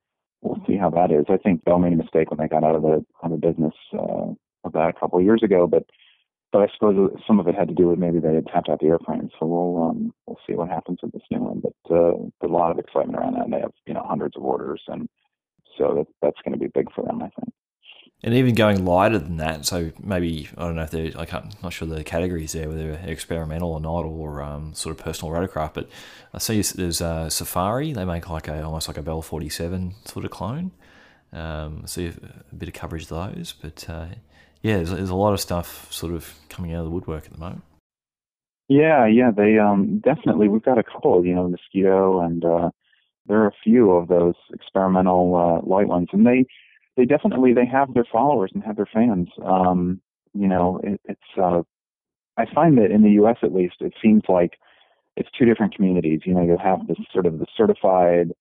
we'll see how that is. I think Bell made a mistake when they got out of the out of business uh, of that a couple of years ago, but but I suppose some of it had to do with maybe they had tapped out the airplane. So we'll um, we'll see what happens with this new one. But uh, a lot of excitement around that. And they have you know hundreds of orders, and so that, that's going to be big for them, I think. And even going lighter than that, so maybe I don't know if they're I am not sure the categories there, whether experimental or not, or um, sort of personal rotorcraft. But I see there's uh, Safari. They make like a almost like a Bell 47 sort of clone. Um, see a, a bit of coverage of those, but uh, yeah, there's, there's a lot of stuff sort of coming out of the woodwork at the moment. Yeah, yeah, they um, definitely. We've got a couple, you know, mosquito, and uh, there are a few of those experimental uh, light ones, and they they definitely they have their followers and have their fans. Um, you know, it, it's uh, I find that in the U.S. at least, it seems like it's two different communities. You know, you have this sort of the certified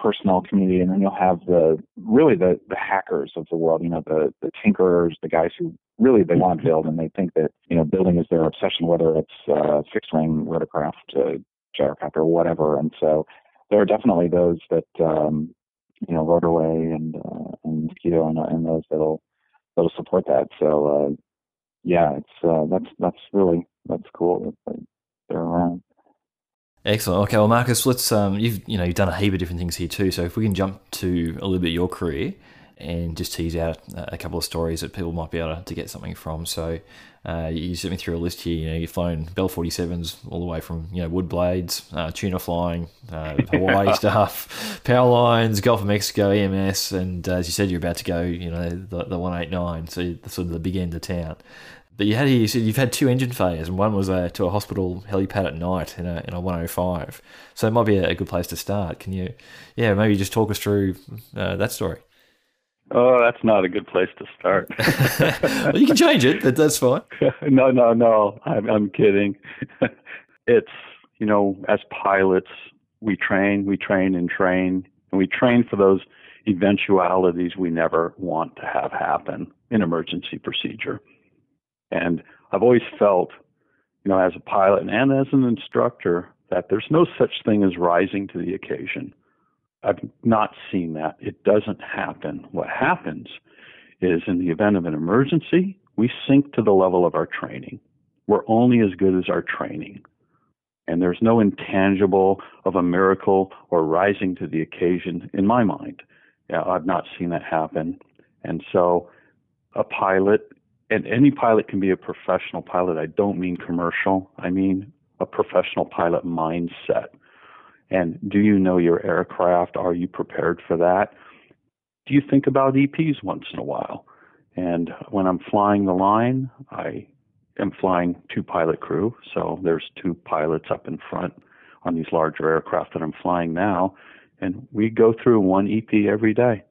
personnel community, and then you'll have the really the the hackers of the world. You know, the the tinkerers, the guys who really they want to build, and they think that you know building is their obsession, whether it's uh, fixed wing rotorcraft, uh, gyrocopter, whatever. And so there are definitely those that um, you know Rotorway and uh, and Mosquito and, and those that'll that'll support that. So uh, yeah, it's uh, that's that's really that's cool that they're around. Excellent. Okay, well, Marcus, let's um, you've you know you've done a heap of different things here too. So if we can jump to a little bit of your career and just tease out a couple of stories that people might be able to get something from. So uh, you sent me through a list here. You know, you've flown Bell 47s all the way from you know wood blades, uh, tuna flying, uh, Hawaii stuff, power lines, Gulf of Mexico, EMS, and uh, as you said, you're about to go. You know, the, the 189, so sort of the big end of town. But you had here, you said you've had two engine failures, and one was uh, to a hospital helipad at night in a, in a 105. So it might be a, good place to start. Can you, yeah, maybe just talk us through uh, that story? Oh, that's not a good place to start. well, you can change it, but that's fine. no, no, no. I'm, I'm kidding. it's, you know, as pilots, we train, we train and train, and we train for those eventualities we never want to have happen in emergency procedure. And I've always felt, you know, as a pilot and as an instructor, that there's no such thing as rising to the occasion. I've not seen that. It doesn't happen. What happens is in the event of an emergency, we sink to the level of our training. We're only as good as our training. And there's no intangible of a miracle or rising to the occasion in my mind. I've not seen that happen. And so a pilot and any pilot can be a professional pilot. I don't mean commercial. I mean a professional pilot mindset. And do you know your aircraft? Are you prepared for that? Do you think about EPs once in a while? And when I'm flying the line, I am flying two pilot crew. So there's two pilots up in front on these larger aircraft that I'm flying now. And we go through one EP every day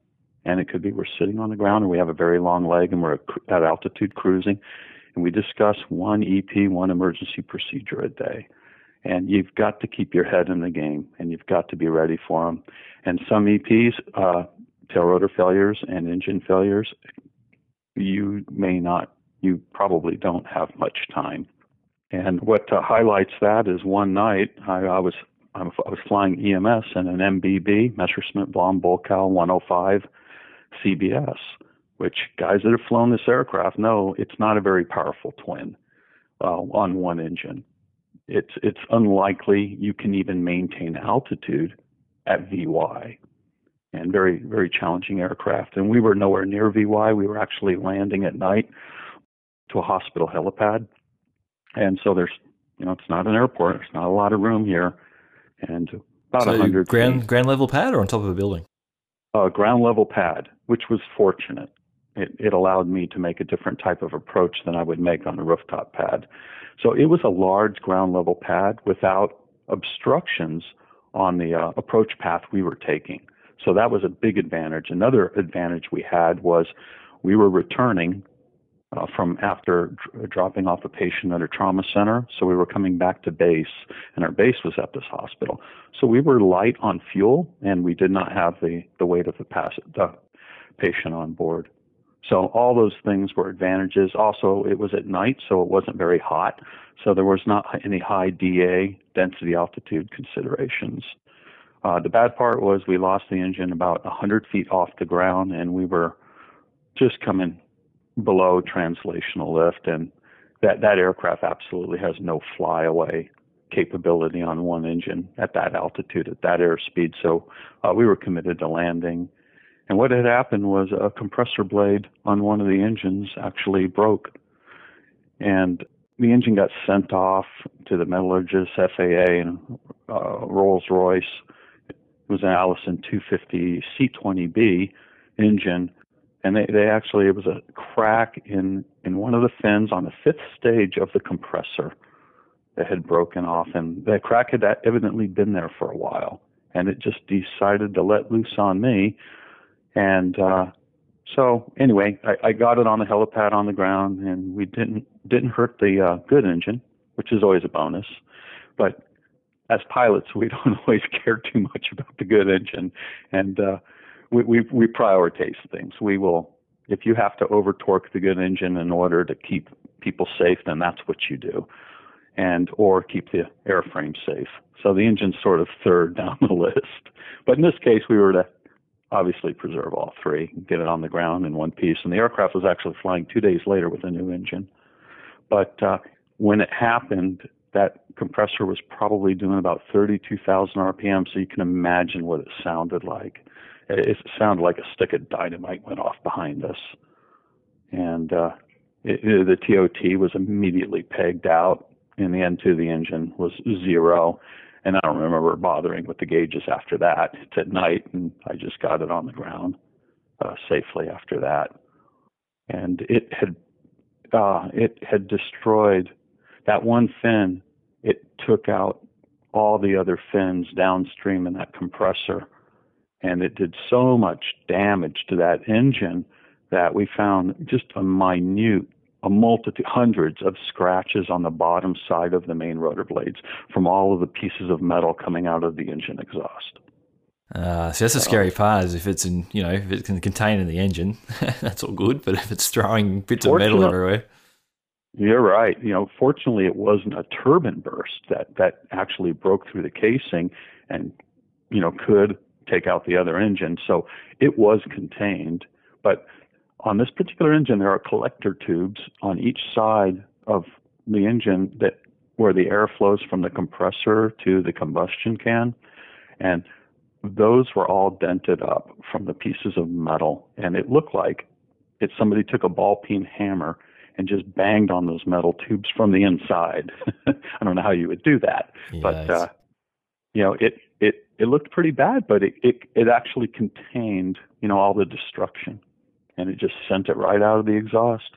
and it could be we're sitting on the ground and we have a very long leg and we're at altitude cruising and we discuss one EP, one emergency procedure a day. And you've got to keep your head in the game and you've got to be ready for them. And some EPs, uh, tail rotor failures and engine failures, you may not, you probably don't have much time. And what uh, highlights that is one night I, I was I was flying EMS in an MBB, Messerschmitt Blohm Bölkow 105 CBS, which guys that have flown this aircraft know it's not a very powerful twin uh, on one engine. It's it's unlikely you can even maintain altitude at VY, and very very challenging aircraft. And we were nowhere near VY. We were actually landing at night to a hospital helipad, and so there's You know, it's not an airport. There's not a lot of room here, and about so 100 ground feet. ground level pad or on top of a building. Uh, ground level pad, which was fortunate. It, it allowed me to make a different type of approach than I would make on a rooftop pad. So it was a large ground level pad without obstructions on the uh, approach path we were taking. So that was a big advantage. Another advantage we had was we were returning uh, from after dr- dropping off a patient at a trauma center. So we were coming back to base, and our base was at this hospital. So we were light on fuel, and we did not have the, the weight of the, pass- the patient on board. So all those things were advantages. Also, it was at night, so it wasn't very hot. So there was not any high DA density altitude considerations. Uh, the bad part was we lost the engine about 100 feet off the ground, and we were just coming below translational lift, and that that aircraft absolutely has no flyaway capability on one engine at that altitude, at that airspeed. So uh, we were committed to landing. And what had happened was a compressor blade on one of the engines actually broke, and the engine got sent off to the metallurgist, FAA, and uh, Rolls Royce. It was an Allison 250 C20B engine, and they, they actually it was a crack in in one of the fins on the fifth stage of the compressor that had broken off, and the crack had evidently been there for a while, and it just decided to let loose on me, and uh, so anyway, I, I got it on the helipad on the ground, and we didn't didn't hurt the uh, good engine, which is always a bonus. But as pilots, we don't always care too much about the good engine, and uh, we, we we prioritize things. We will, if you have to over torque the good engine in order to keep people safe, then that's what you do, and or keep the airframe safe. So the engine's sort of third down the list. But in this case, we were to obviously preserve all three, get it on the ground in one piece. And the aircraft was actually flying two days later with a new engine. But uh, when it happened, that compressor was probably doing about 32,000 RPM, so you can imagine what it sounded like. It, sounded like a stick of dynamite went off behind us. And uh, it, it, the TOT was immediately pegged out, and the N2 of the engine was zero and I don't remember bothering with the gauges after that. It's at night, and I just got it on the ground uh, safely after that. And it had uh, it had destroyed that one fin. It took out all the other fins downstream in that compressor, and it did so much damage to that engine that we found just a minute a multitude, hundreds of scratches on the bottom side of the main rotor blades from all of the pieces of metal coming out of the engine exhaust. Uh, so that's the scary part is if it's in, you know, if it can contain in the engine, that's all good. But if it's throwing bits of metal everywhere. You're right. You know, fortunately, it wasn't a turbine burst that, that actually broke through the casing and, you know, could take out the other engine. So it was contained. But on this particular engine, there are collector tubes on each side of the engine that where the air flows from the compressor to the combustion can, and those were all dented up from the pieces of metal, and it looked like it somebody took a ball peen hammer and just banged on those metal tubes from the inside. I don't know how you would do that, but uh, you know it it looked pretty bad, but it, it it actually contained you know all the destruction and it just sent it right out of the exhaust.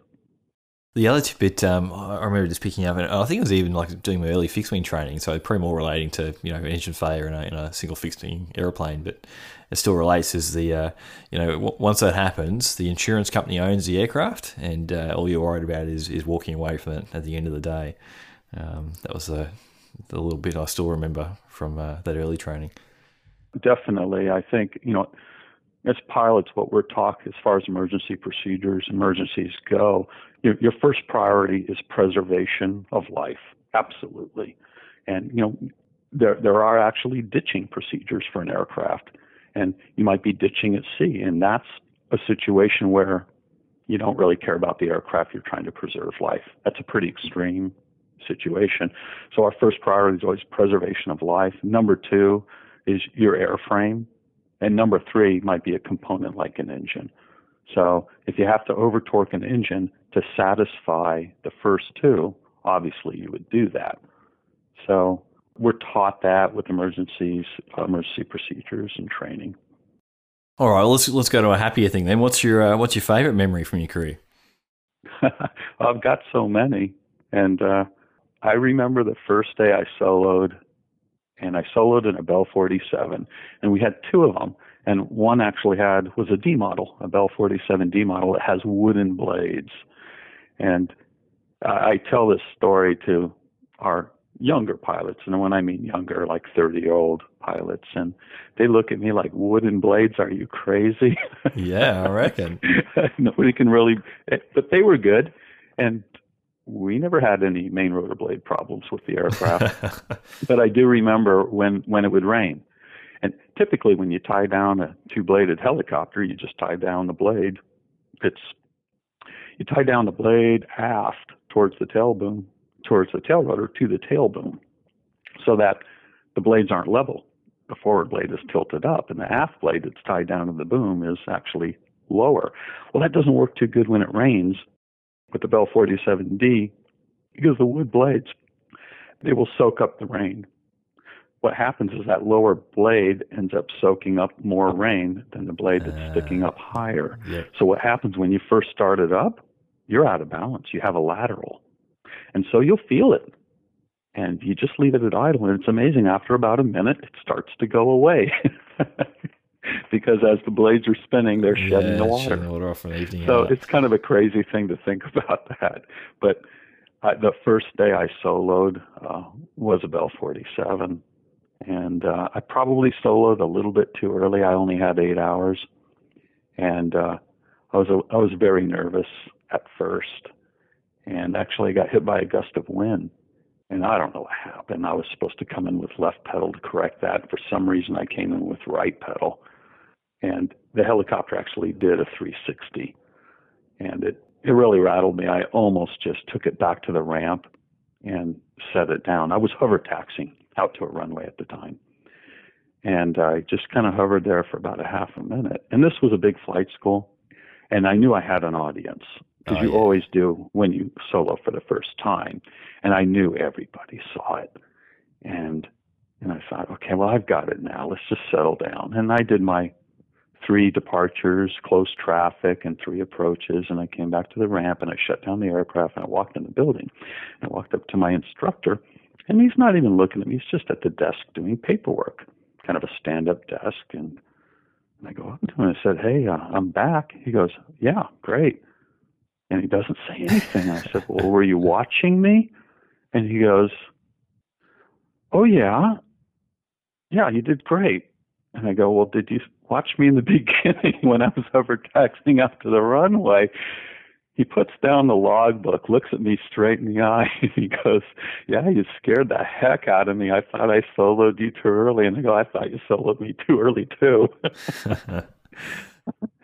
The other bit um, I remember just picking up, and I think it was even like doing my early fixed wing training, so probably more relating to you know engine failure in a, in a single fixed wing airplane, but it still relates. Is the uh, you know w- once that happens, the insurance company owns the aircraft, and uh, all you're worried about is is walking away from it at the end of the day. Um, that was the the little bit I still remember from uh, that early training. Definitely, I think you know as pilots, what we're taught as far as emergency procedures, emergencies go, your, your first priority is preservation of life. Absolutely. And, you know, there, there are actually ditching procedures for an aircraft. And you might be ditching at sea. And that's a situation where you don't really care about the aircraft. You're trying to preserve life. That's a pretty extreme situation. So our first priority is always preservation of life. Number two is your airframe and number three might be a component like an engine. So if you have to over torque an engine to satisfy the first two, obviously you would do that. So we're taught that with emergencies, emergency procedures, and training. All right, let's let's go to a happier thing then. What's your uh, what's your favorite memory from your career? I've got so many, and uh, I remember the first day I soloed, and I soloed in a Bell 47, and we had two of them, and one actually had was a D model, a Bell 47 D model that has wooden blades, and I tell this story to our younger pilots, and when I mean younger, like 30 year old pilots, and they look at me like wooden blades. Are you crazy? Yeah, I reckon. Nobody can really, but they were good, and we never had any main rotor blade problems with the aircraft. but I do remember when when it would rain, and typically when you tie down a two bladed helicopter, you just tie down the blade. It's you tie down the blade aft towards the tail boom towards the tail rotor to the tail boom so that the blades aren't level. The forward blade is tilted up, and the aft blade that's tied down to the boom is actually lower. Well, that doesn't work too good when it rains with the Bell 47D because the wood blades they will soak up the rain. What happens is that lower blade ends up soaking up more rain than the blade that's uh, sticking up higher. Yeah. So what happens when you first start it up? You're out of balance. You have a lateral. And so you'll feel it. And you just leave it at idle. And it's amazing. After about a minute, it starts to go away. because as the blades are spinning, they're yeah, shedding the water. Shedding the water off an evening so it's kind of a crazy thing to think about that. But I, the first day I soloed uh, was a Bell 47. And uh, I probably soloed a little bit too early. I only had eight hours. And uh, I was a, I was very nervous at first and actually got hit by a gust of wind. And I don't know what happened. I was supposed to come in with left pedal to correct that. For some reason, I came in with right pedal. And the helicopter actually did a 360. And it, it really rattled me. I almost just took it back to the ramp and set it down. I was hover taxiing out to a runway at the time. And I just kind of hovered there for about a half a minute. And this was a big flight school. And I knew I had an audience because oh, you yeah. always do when you solo for the first time. And I knew everybody saw it, and and I thought, okay, well I've got it now. Let's just settle down. And I did my three departures, close traffic, and three approaches, and I came back to the ramp and I shut down the aircraft and I walked in the building. I walked up to my instructor, and he's not even looking at me. He's just at the desk doing paperwork, kind of a stand-up desk, and. And I go up to him and I said, Hey, uh, I'm back. He goes, Yeah, great. And he doesn't say anything. I said, Well, were you watching me? And he goes, Oh, yeah. Yeah, you did great. And I go, Well, did you watch me in the beginning when I was over taxiing up to the runway? He puts down the logbook, looks at me straight in the eye, and he goes, Yeah, you scared the heck out of me. I thought I soloed you too early. And I go, I thought you soloed me too early, too.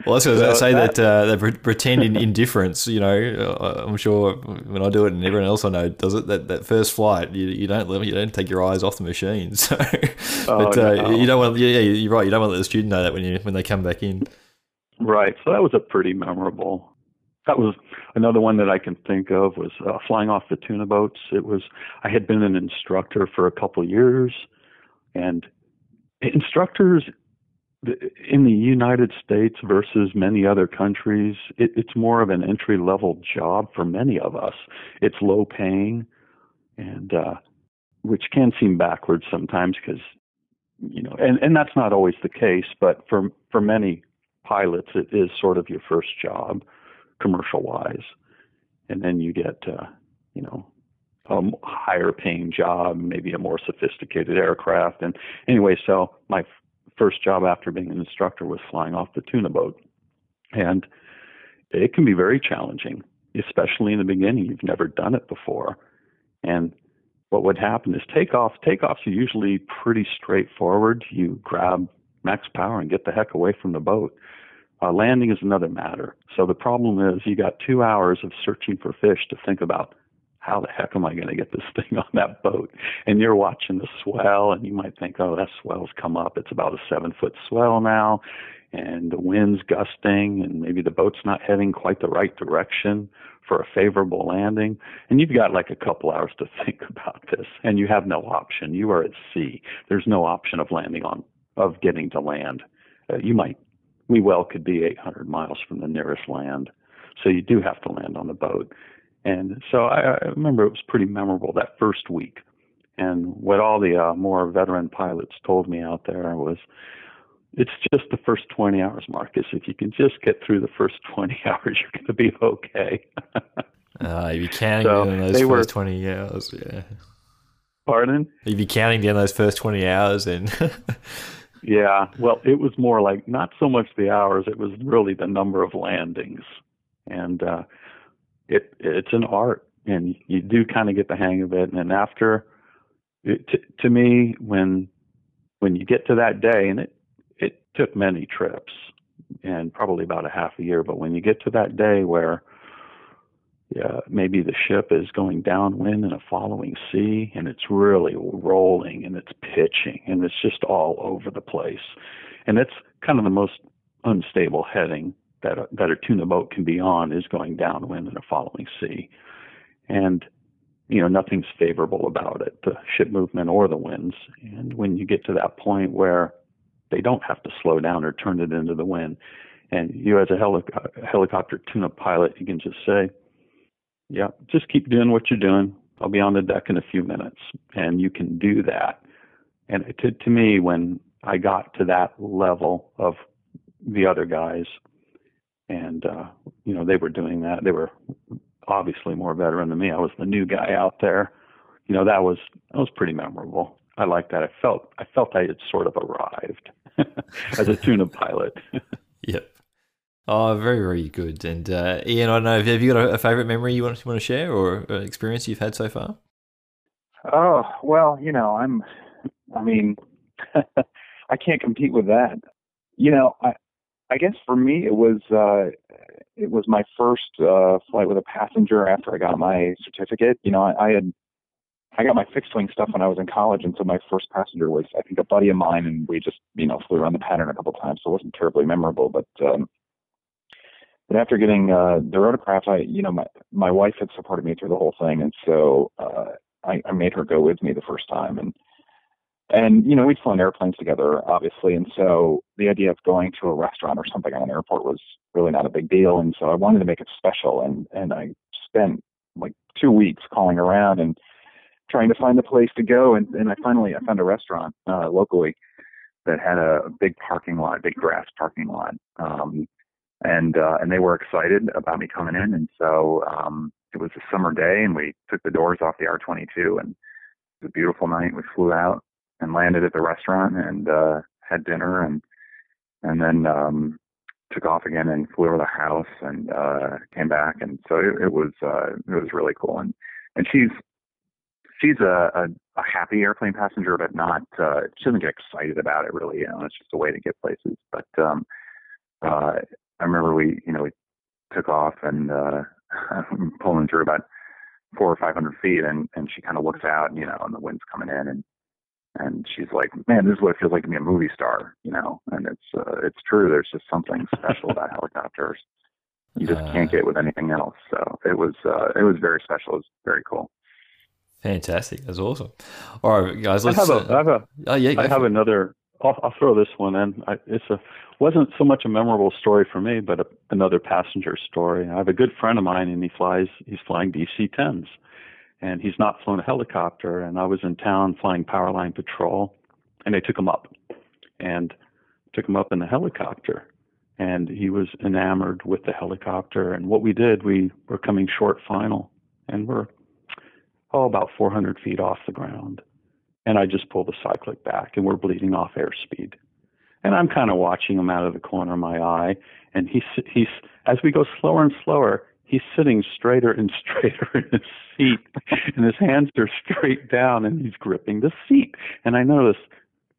Well, I was going to say that, that uh, they pretending indifference. You know, uh, I'm sure when I do it, and everyone else I know does it. That, that first flight, you, you don't you don't take your eyes off the machine. So, oh, but uh, you don't want. Yeah, you're right. You don't want to let the student know that when you when they come back in. Right. So that was a pretty memorable. That was another one that I can think of was uh, flying off the tuna boats. It was I had been an instructor for a couple of years, and instructors in the United States versus many other countries, it, it's more of an entry level job for many of us. It's low paying, and uh, which can seem backwards sometimes because you know, and and that's not always the case. But for for many pilots, it is sort of your first job, commercial wise, and then you get uh, you know a higher paying job, maybe a more sophisticated aircraft. And anyway, so my first job after being an instructor was flying off the tuna boat. And it can be very challenging, especially in the beginning. You've never done it before. And what would happen is takeoff takeoffs are usually pretty straightforward. You grab max power and get the heck away from the boat. Uh, landing is another matter. So the problem is you got two hours of searching for fish to think about how the heck am I going to get this thing on that boat? And you're watching the swell, and you might think, oh, that swell's come up. It's about a seven foot swell now, and the wind's gusting, and maybe the boat's not heading quite the right direction for a favorable landing. And you've got like a couple hours to think about this, and you have no option. You are at sea. There's no option of landing on, of getting to land. Uh, you might, we well could be 800 miles from the nearest land. So you do have to land on the boat. And so I, I remember it was pretty memorable that first week. And what all the uh, more veteran pilots told me out there was, it's just the first 20 hours, Marcus. If you can just get through the first 20 hours, you're going to be okay. uh, you'd be counting so down those first were, 20 hours, yeah. Pardon? You'd be counting down those first 20 hours and. yeah, well, it was more like not so much the hours, it was really the number of landings. And uh, it it's an art, and you do kind of get the hang of it. And after, it, to, to me, when when you get to that day, and it it took many trips and probably about a half a year. But when you get to that day where yeah, maybe the ship is going downwind in a following sea and it's really rolling and it's pitching and it's just all over the place. And it's kind of the most unstable heading that a, that a tuna boat can be on is going downwind in a following sea. And you know, nothing's favorable about it, the ship movement or the winds. And when you get to that point where they don't have to slow down or turn it into the wind. And you, as a heli- helicopter tuna pilot, you can just say, "Yeah, just keep doing what you're doing. I'll be on the deck in a few minutes," and you can do that. And to to me, when I got to that level of the other guys, and uh, you know they were doing that, they were obviously more veteran than me. I was the new guy out there. You know that was that was pretty memorable. I like that. I felt I felt I had sort of arrived as a tuna pilot. yep. Oh, very very good. And uh, Ian, I don't know. Have you got a, a favorite memory you want, you want to share, or an experience you've had so far? Oh well, you know, I'm. I mean, I can't compete with that. You know, I I guess for me it was uh, it was my first uh, flight with a passenger after I got my certificate. You know, I, I had I got my fixed wing stuff when I was in college, and so my first passenger was I think a buddy of mine, and we just you know flew around the pattern a couple times, so it wasn't terribly memorable. But um, but after getting uh, the rotorcraft, I you know my my wife had supported me through the whole thing, and so uh, I, I made her go with me the first time, and and you know we'd flown airplanes together, obviously, and so the idea of going to a restaurant or something on an airport was really not a big deal, and so I wanted to make it special, and and I spent like two weeks calling around and trying to find a place to go, and, and I finally I found a restaurant uh, locally that had a big parking lot, big grass parking lot, um, and uh, and they were excited about me coming in, and so um, it was a summer day, and we took the doors off the R22, and it was a beautiful night. We flew out and landed at the restaurant and uh, had dinner, and and then um, took off again and flew over the house and uh, came back, and so it, it was uh, it was really cool, and and she's she's a, a, a happy airplane passenger, but not uh, she doesn't get excited about it really. You know, it's just a way to get places. But um, uh, I remember we, you know, we took off and uh, pulling through about four or five hundred feet, and and she kind of looks out, you know, and the wind's coming in, and and she's like, "Man, this is what it feels like to be a movie star," you know. And it's uh, it's true. There's just something special about helicopters. You just can't uh. get with anything else. So it was uh, it was very special. It was very cool. Fantastic. That's awesome. All right, guys. Let's. I have a. Uh, I have a. Oh yeah. I have it. another. I'll, I'll, throw this one in. I, it's a wasn't so much a memorable story for me, but a, another passenger story. I have a good friend of mine, and he flies. He's flying DC-10s, and he's not flown a helicopter. And I was in town flying power line patrol, and they took him up, and took him up in the helicopter, and he was enamored with the helicopter. And what we did, we were coming short final, and we're oh, about 400 feet off the ground. And I just pull the cyclic back, and we're bleeding off airspeed. And I'm kind of watching him out of the corner of my eye. And he's, he's, as we go slower and slower, he's sitting straighter and straighter in his seat, and his hands are straight down, and he's gripping the seat. And I notice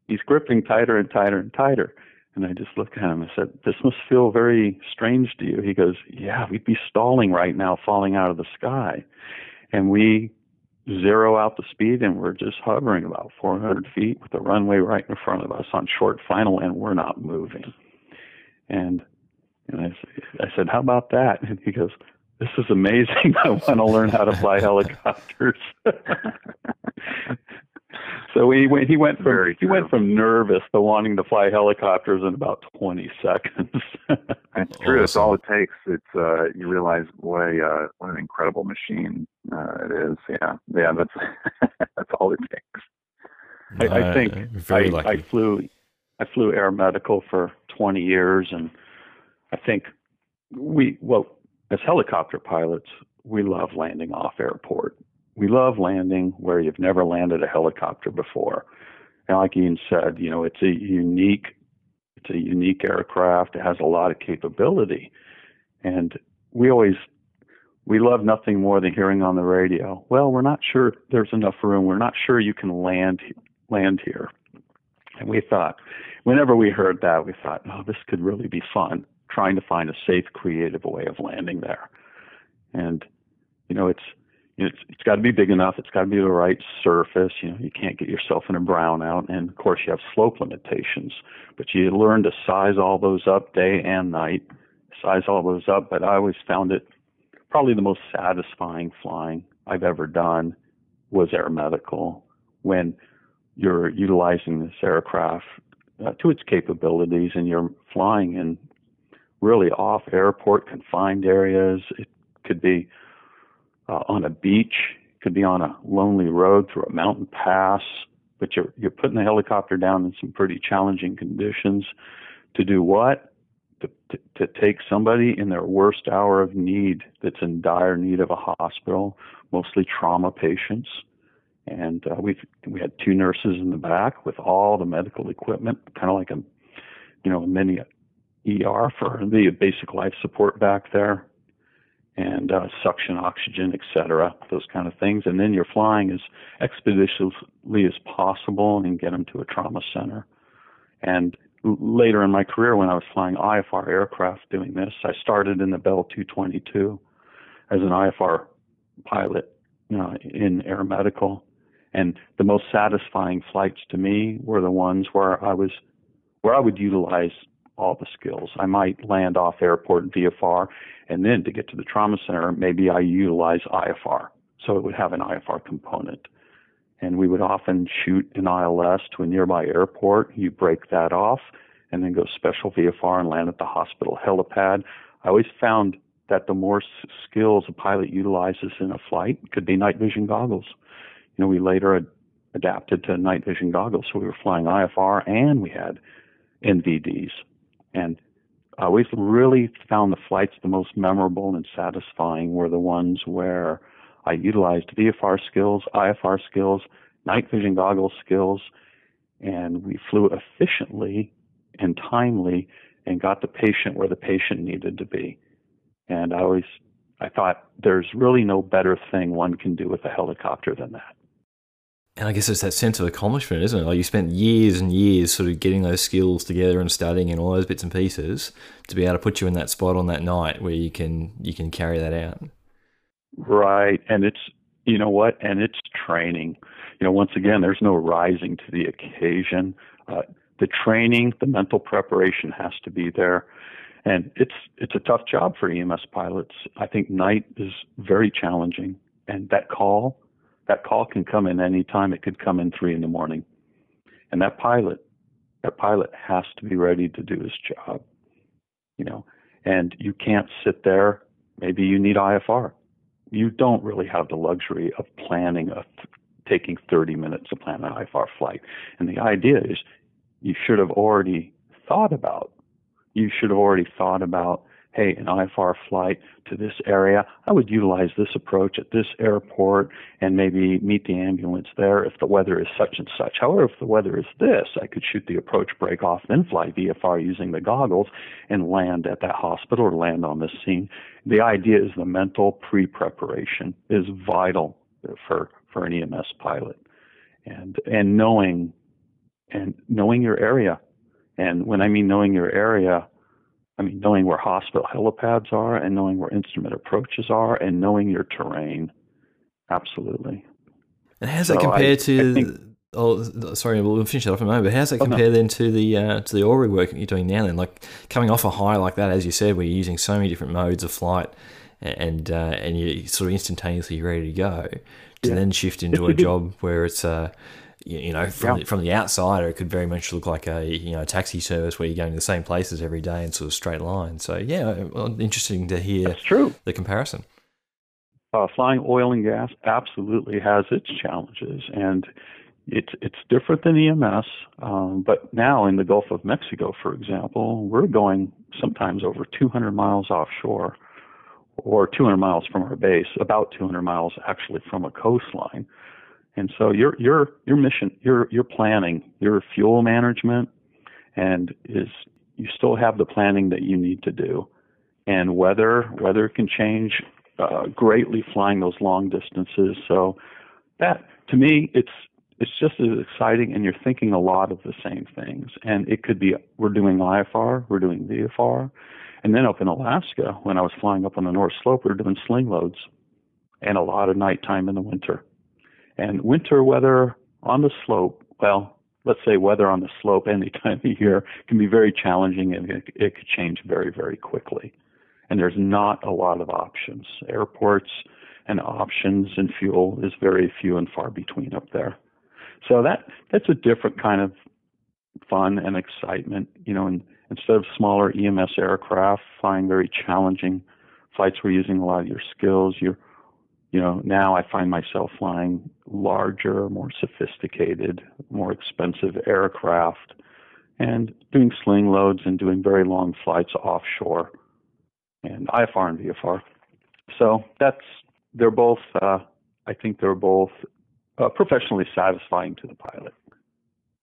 he's gripping tighter and tighter and tighter. And I just looked at him and said, This must feel very strange to you. He goes, Yeah, we'd be stalling right now, falling out of the sky. And we zero out the speed and we're just hovering about 400 feet with the runway right in front of us on short final and we're not moving. And and I, I said, how about that? And he goes, this is amazing. I want to learn how to fly helicopters. so he went. He went from he went from nervous to wanting to fly helicopters in about 20 seconds. That's true. That's all it takes. It's uh, you realize what a uh, what an incredible machine uh, it is. Yeah, yeah. That's that's all it takes. I, I think I, I flew I flew air medical for 20 years, and I think we well as helicopter pilots we love landing off airport. We love landing where you've never landed a helicopter before. And like Ian said, you know, it's a unique it's a unique aircraft. It has a lot of capability, and we always we love nothing more than hearing on the radio. Well, we're not sure there's enough room. We're not sure you can land land here. And we thought, whenever we heard that, we thought, oh, this could really be fun, trying to find a safe, creative way of landing there. And, you know, it's, it's, it's got to be big enough. It's got to be the right surface. You know, you can't get yourself in a brownout. And of course, you have slope limitations, but you learn to size all those up day and night, size all those up. But I always found it probably the most satisfying flying I've ever done was air medical when you're utilizing this aircraft uh, to its capabilities and you're flying in really off airport confined areas. It could be uh, on a beach, it could be on a lonely road through a mountain pass, but you're you're putting the helicopter down in some pretty challenging conditions to do what? To, to, take somebody in their worst hour of need that's in dire need of a hospital, mostly trauma patients, and uh, we we had two nurses in the back with all the medical equipment, kind of like a you know a mini ER for the basic life support back there, and uh, suction oxygen, etc. Those kind of things. And then you're flying as expeditiously as possible and get them to a trauma center. And later in my career, when I was flying IFR aircraft doing this, I started in the Bell 222 as an IFR pilot uh, in air medical and the most satisfying flights to me were the ones where I was, where I would utilize all the skills. I might land off airport VFR, and then to get to the trauma center, maybe I utilize IFR. So it would have an IFR component. And we would often shoot an ILS to a nearby airport. You break that off and then go special VFR and land at the hospital helipad. I always found that the more skills a pilot utilizes in a flight could be night vision goggles you know, we later ad- adapted to night vision goggles, so we were flying IFR and we had NVDs. And uh, we really found the flights the most memorable and satisfying were the ones where I utilized VFR skills, IFR skills, night vision goggles skills, and we flew efficiently and timely and got the patient where the patient needed to be. And I always I thought there's really no better thing one can do with a helicopter than that and I guess it's that sense of accomplishment, isn't it? Like you spent years and years sort of getting those skills together and studying and all those bits and pieces to be able to put you in that spot on that night where you can you can carry that out. Right, and it's you know what, and it's training. You know, once again, there's no rising to the occasion. Uh, the training, the mental preparation has to be there, and it's it's a tough job for EMS pilots. I think night is very challenging, and that call that call can come in any time. It could come in three in the morning. And that pilot, that pilot has to be ready to do his job. You know, and you can't sit there. Maybe you need IFR. You don't really have the luxury of planning a taking 30 minutes to plan an IFR flight. And the idea is you should have already thought about, you should have already thought about hey, an IFR flight to this area, I would utilize this approach at this airport and maybe meet the ambulance there if the weather is such and such. However, if the weather is this, I could shoot the approach break off, then fly VFR using the goggles and land at that hospital or land on the scene. The idea is the mental pre-preparation is vital for, for an EMS pilot. And, and knowing, and knowing your area. And when I mean knowing your area, I mean, knowing where hospital helipads are and knowing where instrument approaches are and knowing your terrain. Absolutely. And how does so that compare I, to? I think, oh, sorry, we'll finish that off in a moment. But how does that compare oh, no. then to the uh, to the ORIG work that you're doing now? Then, like coming off a high like that, as you said, where you're using so many different modes of flight, and uh, and you're sort of instantaneously ready to go, to yeah. then shift into a job where it's uh, you know from yeah. the, from the outsider it could very much look like a you know taxi service where you're going to the same places every day in sort of straight line. So yeah, well, interesting to hear. That's true. The comparison. Uh, flying oil and gas absolutely has its challenges, and it's it's different than EMS. Um, but now in the Gulf of Mexico, for example, we're going sometimes over 200 miles offshore, or 200 miles from our base, about 200 miles actually from a coastline. And so your your your mission, your your planning, your fuel management, and is you still have the planning that you need to do, and weather weather can change uh, greatly flying those long distances. So that to me, it's it's just as exciting, and you're thinking a lot of the same things. And it could be we're doing IFR, we're doing VFR, and then up in Alaska, when I was flying up on the North Slope, we were doing sling loads, and a lot of nighttime in the winter. And winter weather on the slope, well, let's say weather on the slope any time of year can be very challenging, and it, it could change very, very quickly and there's not a lot of options. Airports and options and fuel is very few and far between up there. So that that's a different kind of fun and excitement. You know, and instead of smaller EMS aircraft flying very challenging flights, we're using a lot of your skills. You know, now I find myself flying larger, more sophisticated, more expensive aircraft, and doing sling loads and doing very long flights offshore and IFR and VFR. So that's they're both. Uh, I think they're both uh, professionally satisfying to the pilot.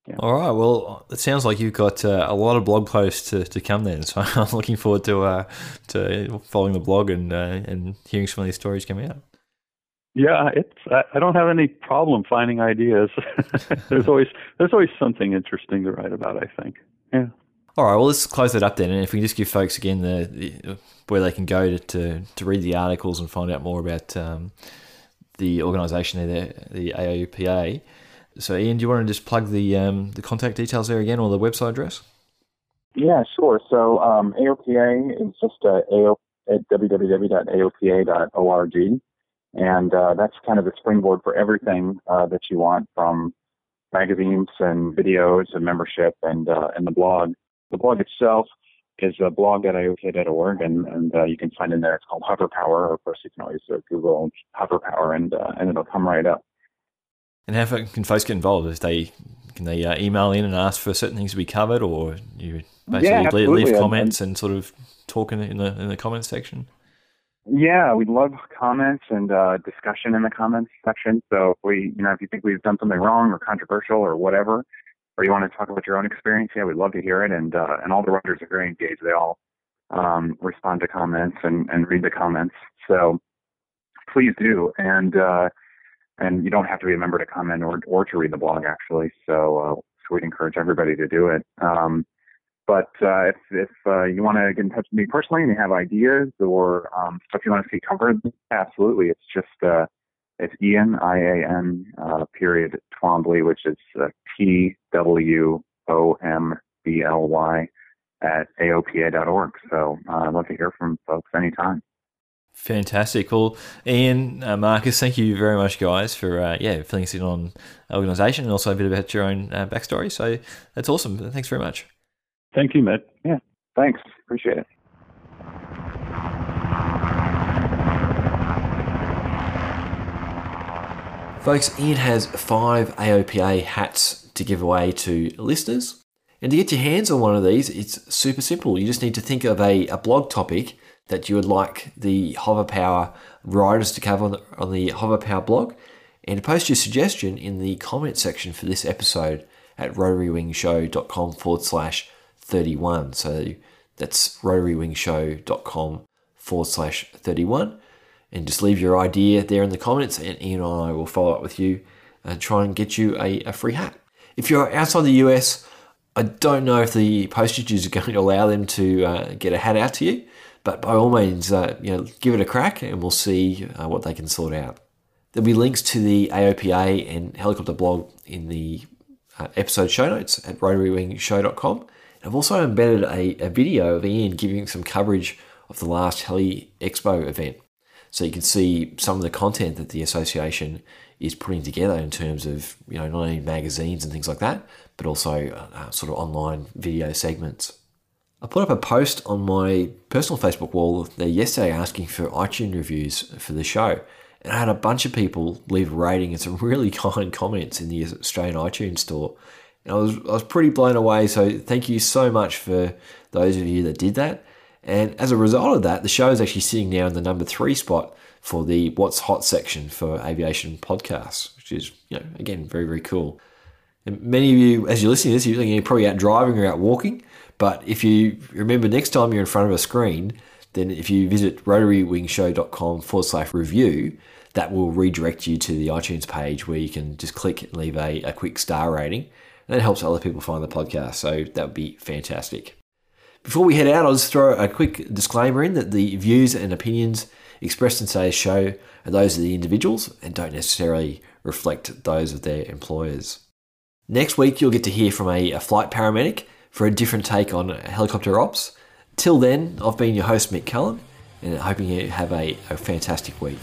Yeah. All right. Well, it sounds like you've got uh, a lot of blog posts to, to come then. So I'm looking forward to uh, to following the blog and uh, and hearing some of these stories come out. Yeah, it's. I don't have any problem finding ideas. there's always there's always something interesting to write about. I think. Yeah. All right, well, let's close that up then. And if we can just give folks again the, the where they can go to, to, to, read the articles and find out more about um, the organisation there, the AOPA. So, Ian, do you want to just plug the um, the contact details there again or the website address? Yeah, sure. So, um, AOPA is just uh, AO, at www.aopa.org. And uh, that's kind of the springboard for everything uh, that you want from magazines and videos and membership and, uh, and the blog. The blog itself is a blog at AOPA.org, and, and uh, you can find in there. It's called Hover Power. Of course, you can always uh, Google Hover Power, and uh, and it'll come right up. And how can folks get involved? If they can they uh, email in and ask for certain things to be covered, or you basically yeah, leave, comments and, and, sort of talk in the in the, in the comments section? Yeah, we'd love comments and uh, discussion in the comments section. So if we, you know, if you think we've done something wrong or controversial or whatever, or you want to talk about your own experience, yeah, we'd love to hear it. And uh, and all the writers are very engaged. They all um, respond to comments and, and read the comments. So please do. And uh, and you don't have to be a member to comment or or to read the blog actually. So uh, so we'd encourage everybody to do it. Um, but uh, if if uh, you want to get in touch with me personally and you have ideas or um, stuff you want to see covered, absolutely. It's just uh, it's Ian, I A N, uh, period, Twombly, which is uh, T W O M B L Y at AOPA.org. So uh, I'd love to hear from folks anytime. Fantastic. Well, Ian, uh, Marcus, thank you very much, guys, for uh, yeah filling us in on organisation and also a bit about your own uh, backstory. So that's awesome. Thanks very much. Thank you, Matt. Yeah, thanks. Appreciate it. Folks, Ian has five AOPA hats to give away to listeners. And to get your hands on one of these, it's super simple. You just need to think of a, a blog topic that you would like the Hover Power writers to cover on the, on the Hover Power blog and post your suggestion in the comment section for this episode at rotarywingshow.com forward slash 31. So that's rotarywingshow.com forward slash 31 and just leave your idea there in the comments, and Ian and I will follow up with you and try and get you a, a free hat. If you're outside the US, I don't know if the postages are going to allow them to uh, get a hat out to you, but by all means, uh, you know, give it a crack, and we'll see uh, what they can sort out. There'll be links to the AOPA and helicopter blog in the uh, episode show notes at rotarywingshow.com. I've also embedded a, a video of Ian giving some coverage of the last Heli Expo event So you can see some of the content that the association is putting together in terms of you know not only magazines and things like that, but also uh, sort of online video segments. I put up a post on my personal Facebook wall yesterday asking for iTunes reviews for the show. And I had a bunch of people leave a rating and some really kind comments in the Australian iTunes store. And I was, I was pretty blown away. So thank you so much for those of you that did that. And as a result of that, the show is actually sitting now in the number three spot for the What's Hot section for aviation podcasts, which is, you know, again, very, very cool. And many of you, as you're listening to this, you're probably out driving or out walking. But if you remember next time you're in front of a screen, then if you visit rotarywingshow.com forward slash review, that will redirect you to the iTunes page where you can just click and leave a, a quick star rating. And that helps other people find the podcast. So that would be fantastic. Before we head out, I'll just throw a quick disclaimer in that the views and opinions expressed in today's show are those of the individuals and don't necessarily reflect those of their employers. Next week, you'll get to hear from a, a flight paramedic for a different take on helicopter ops. Till then, I've been your host, Mick Cullen, and hoping you have a, a fantastic week.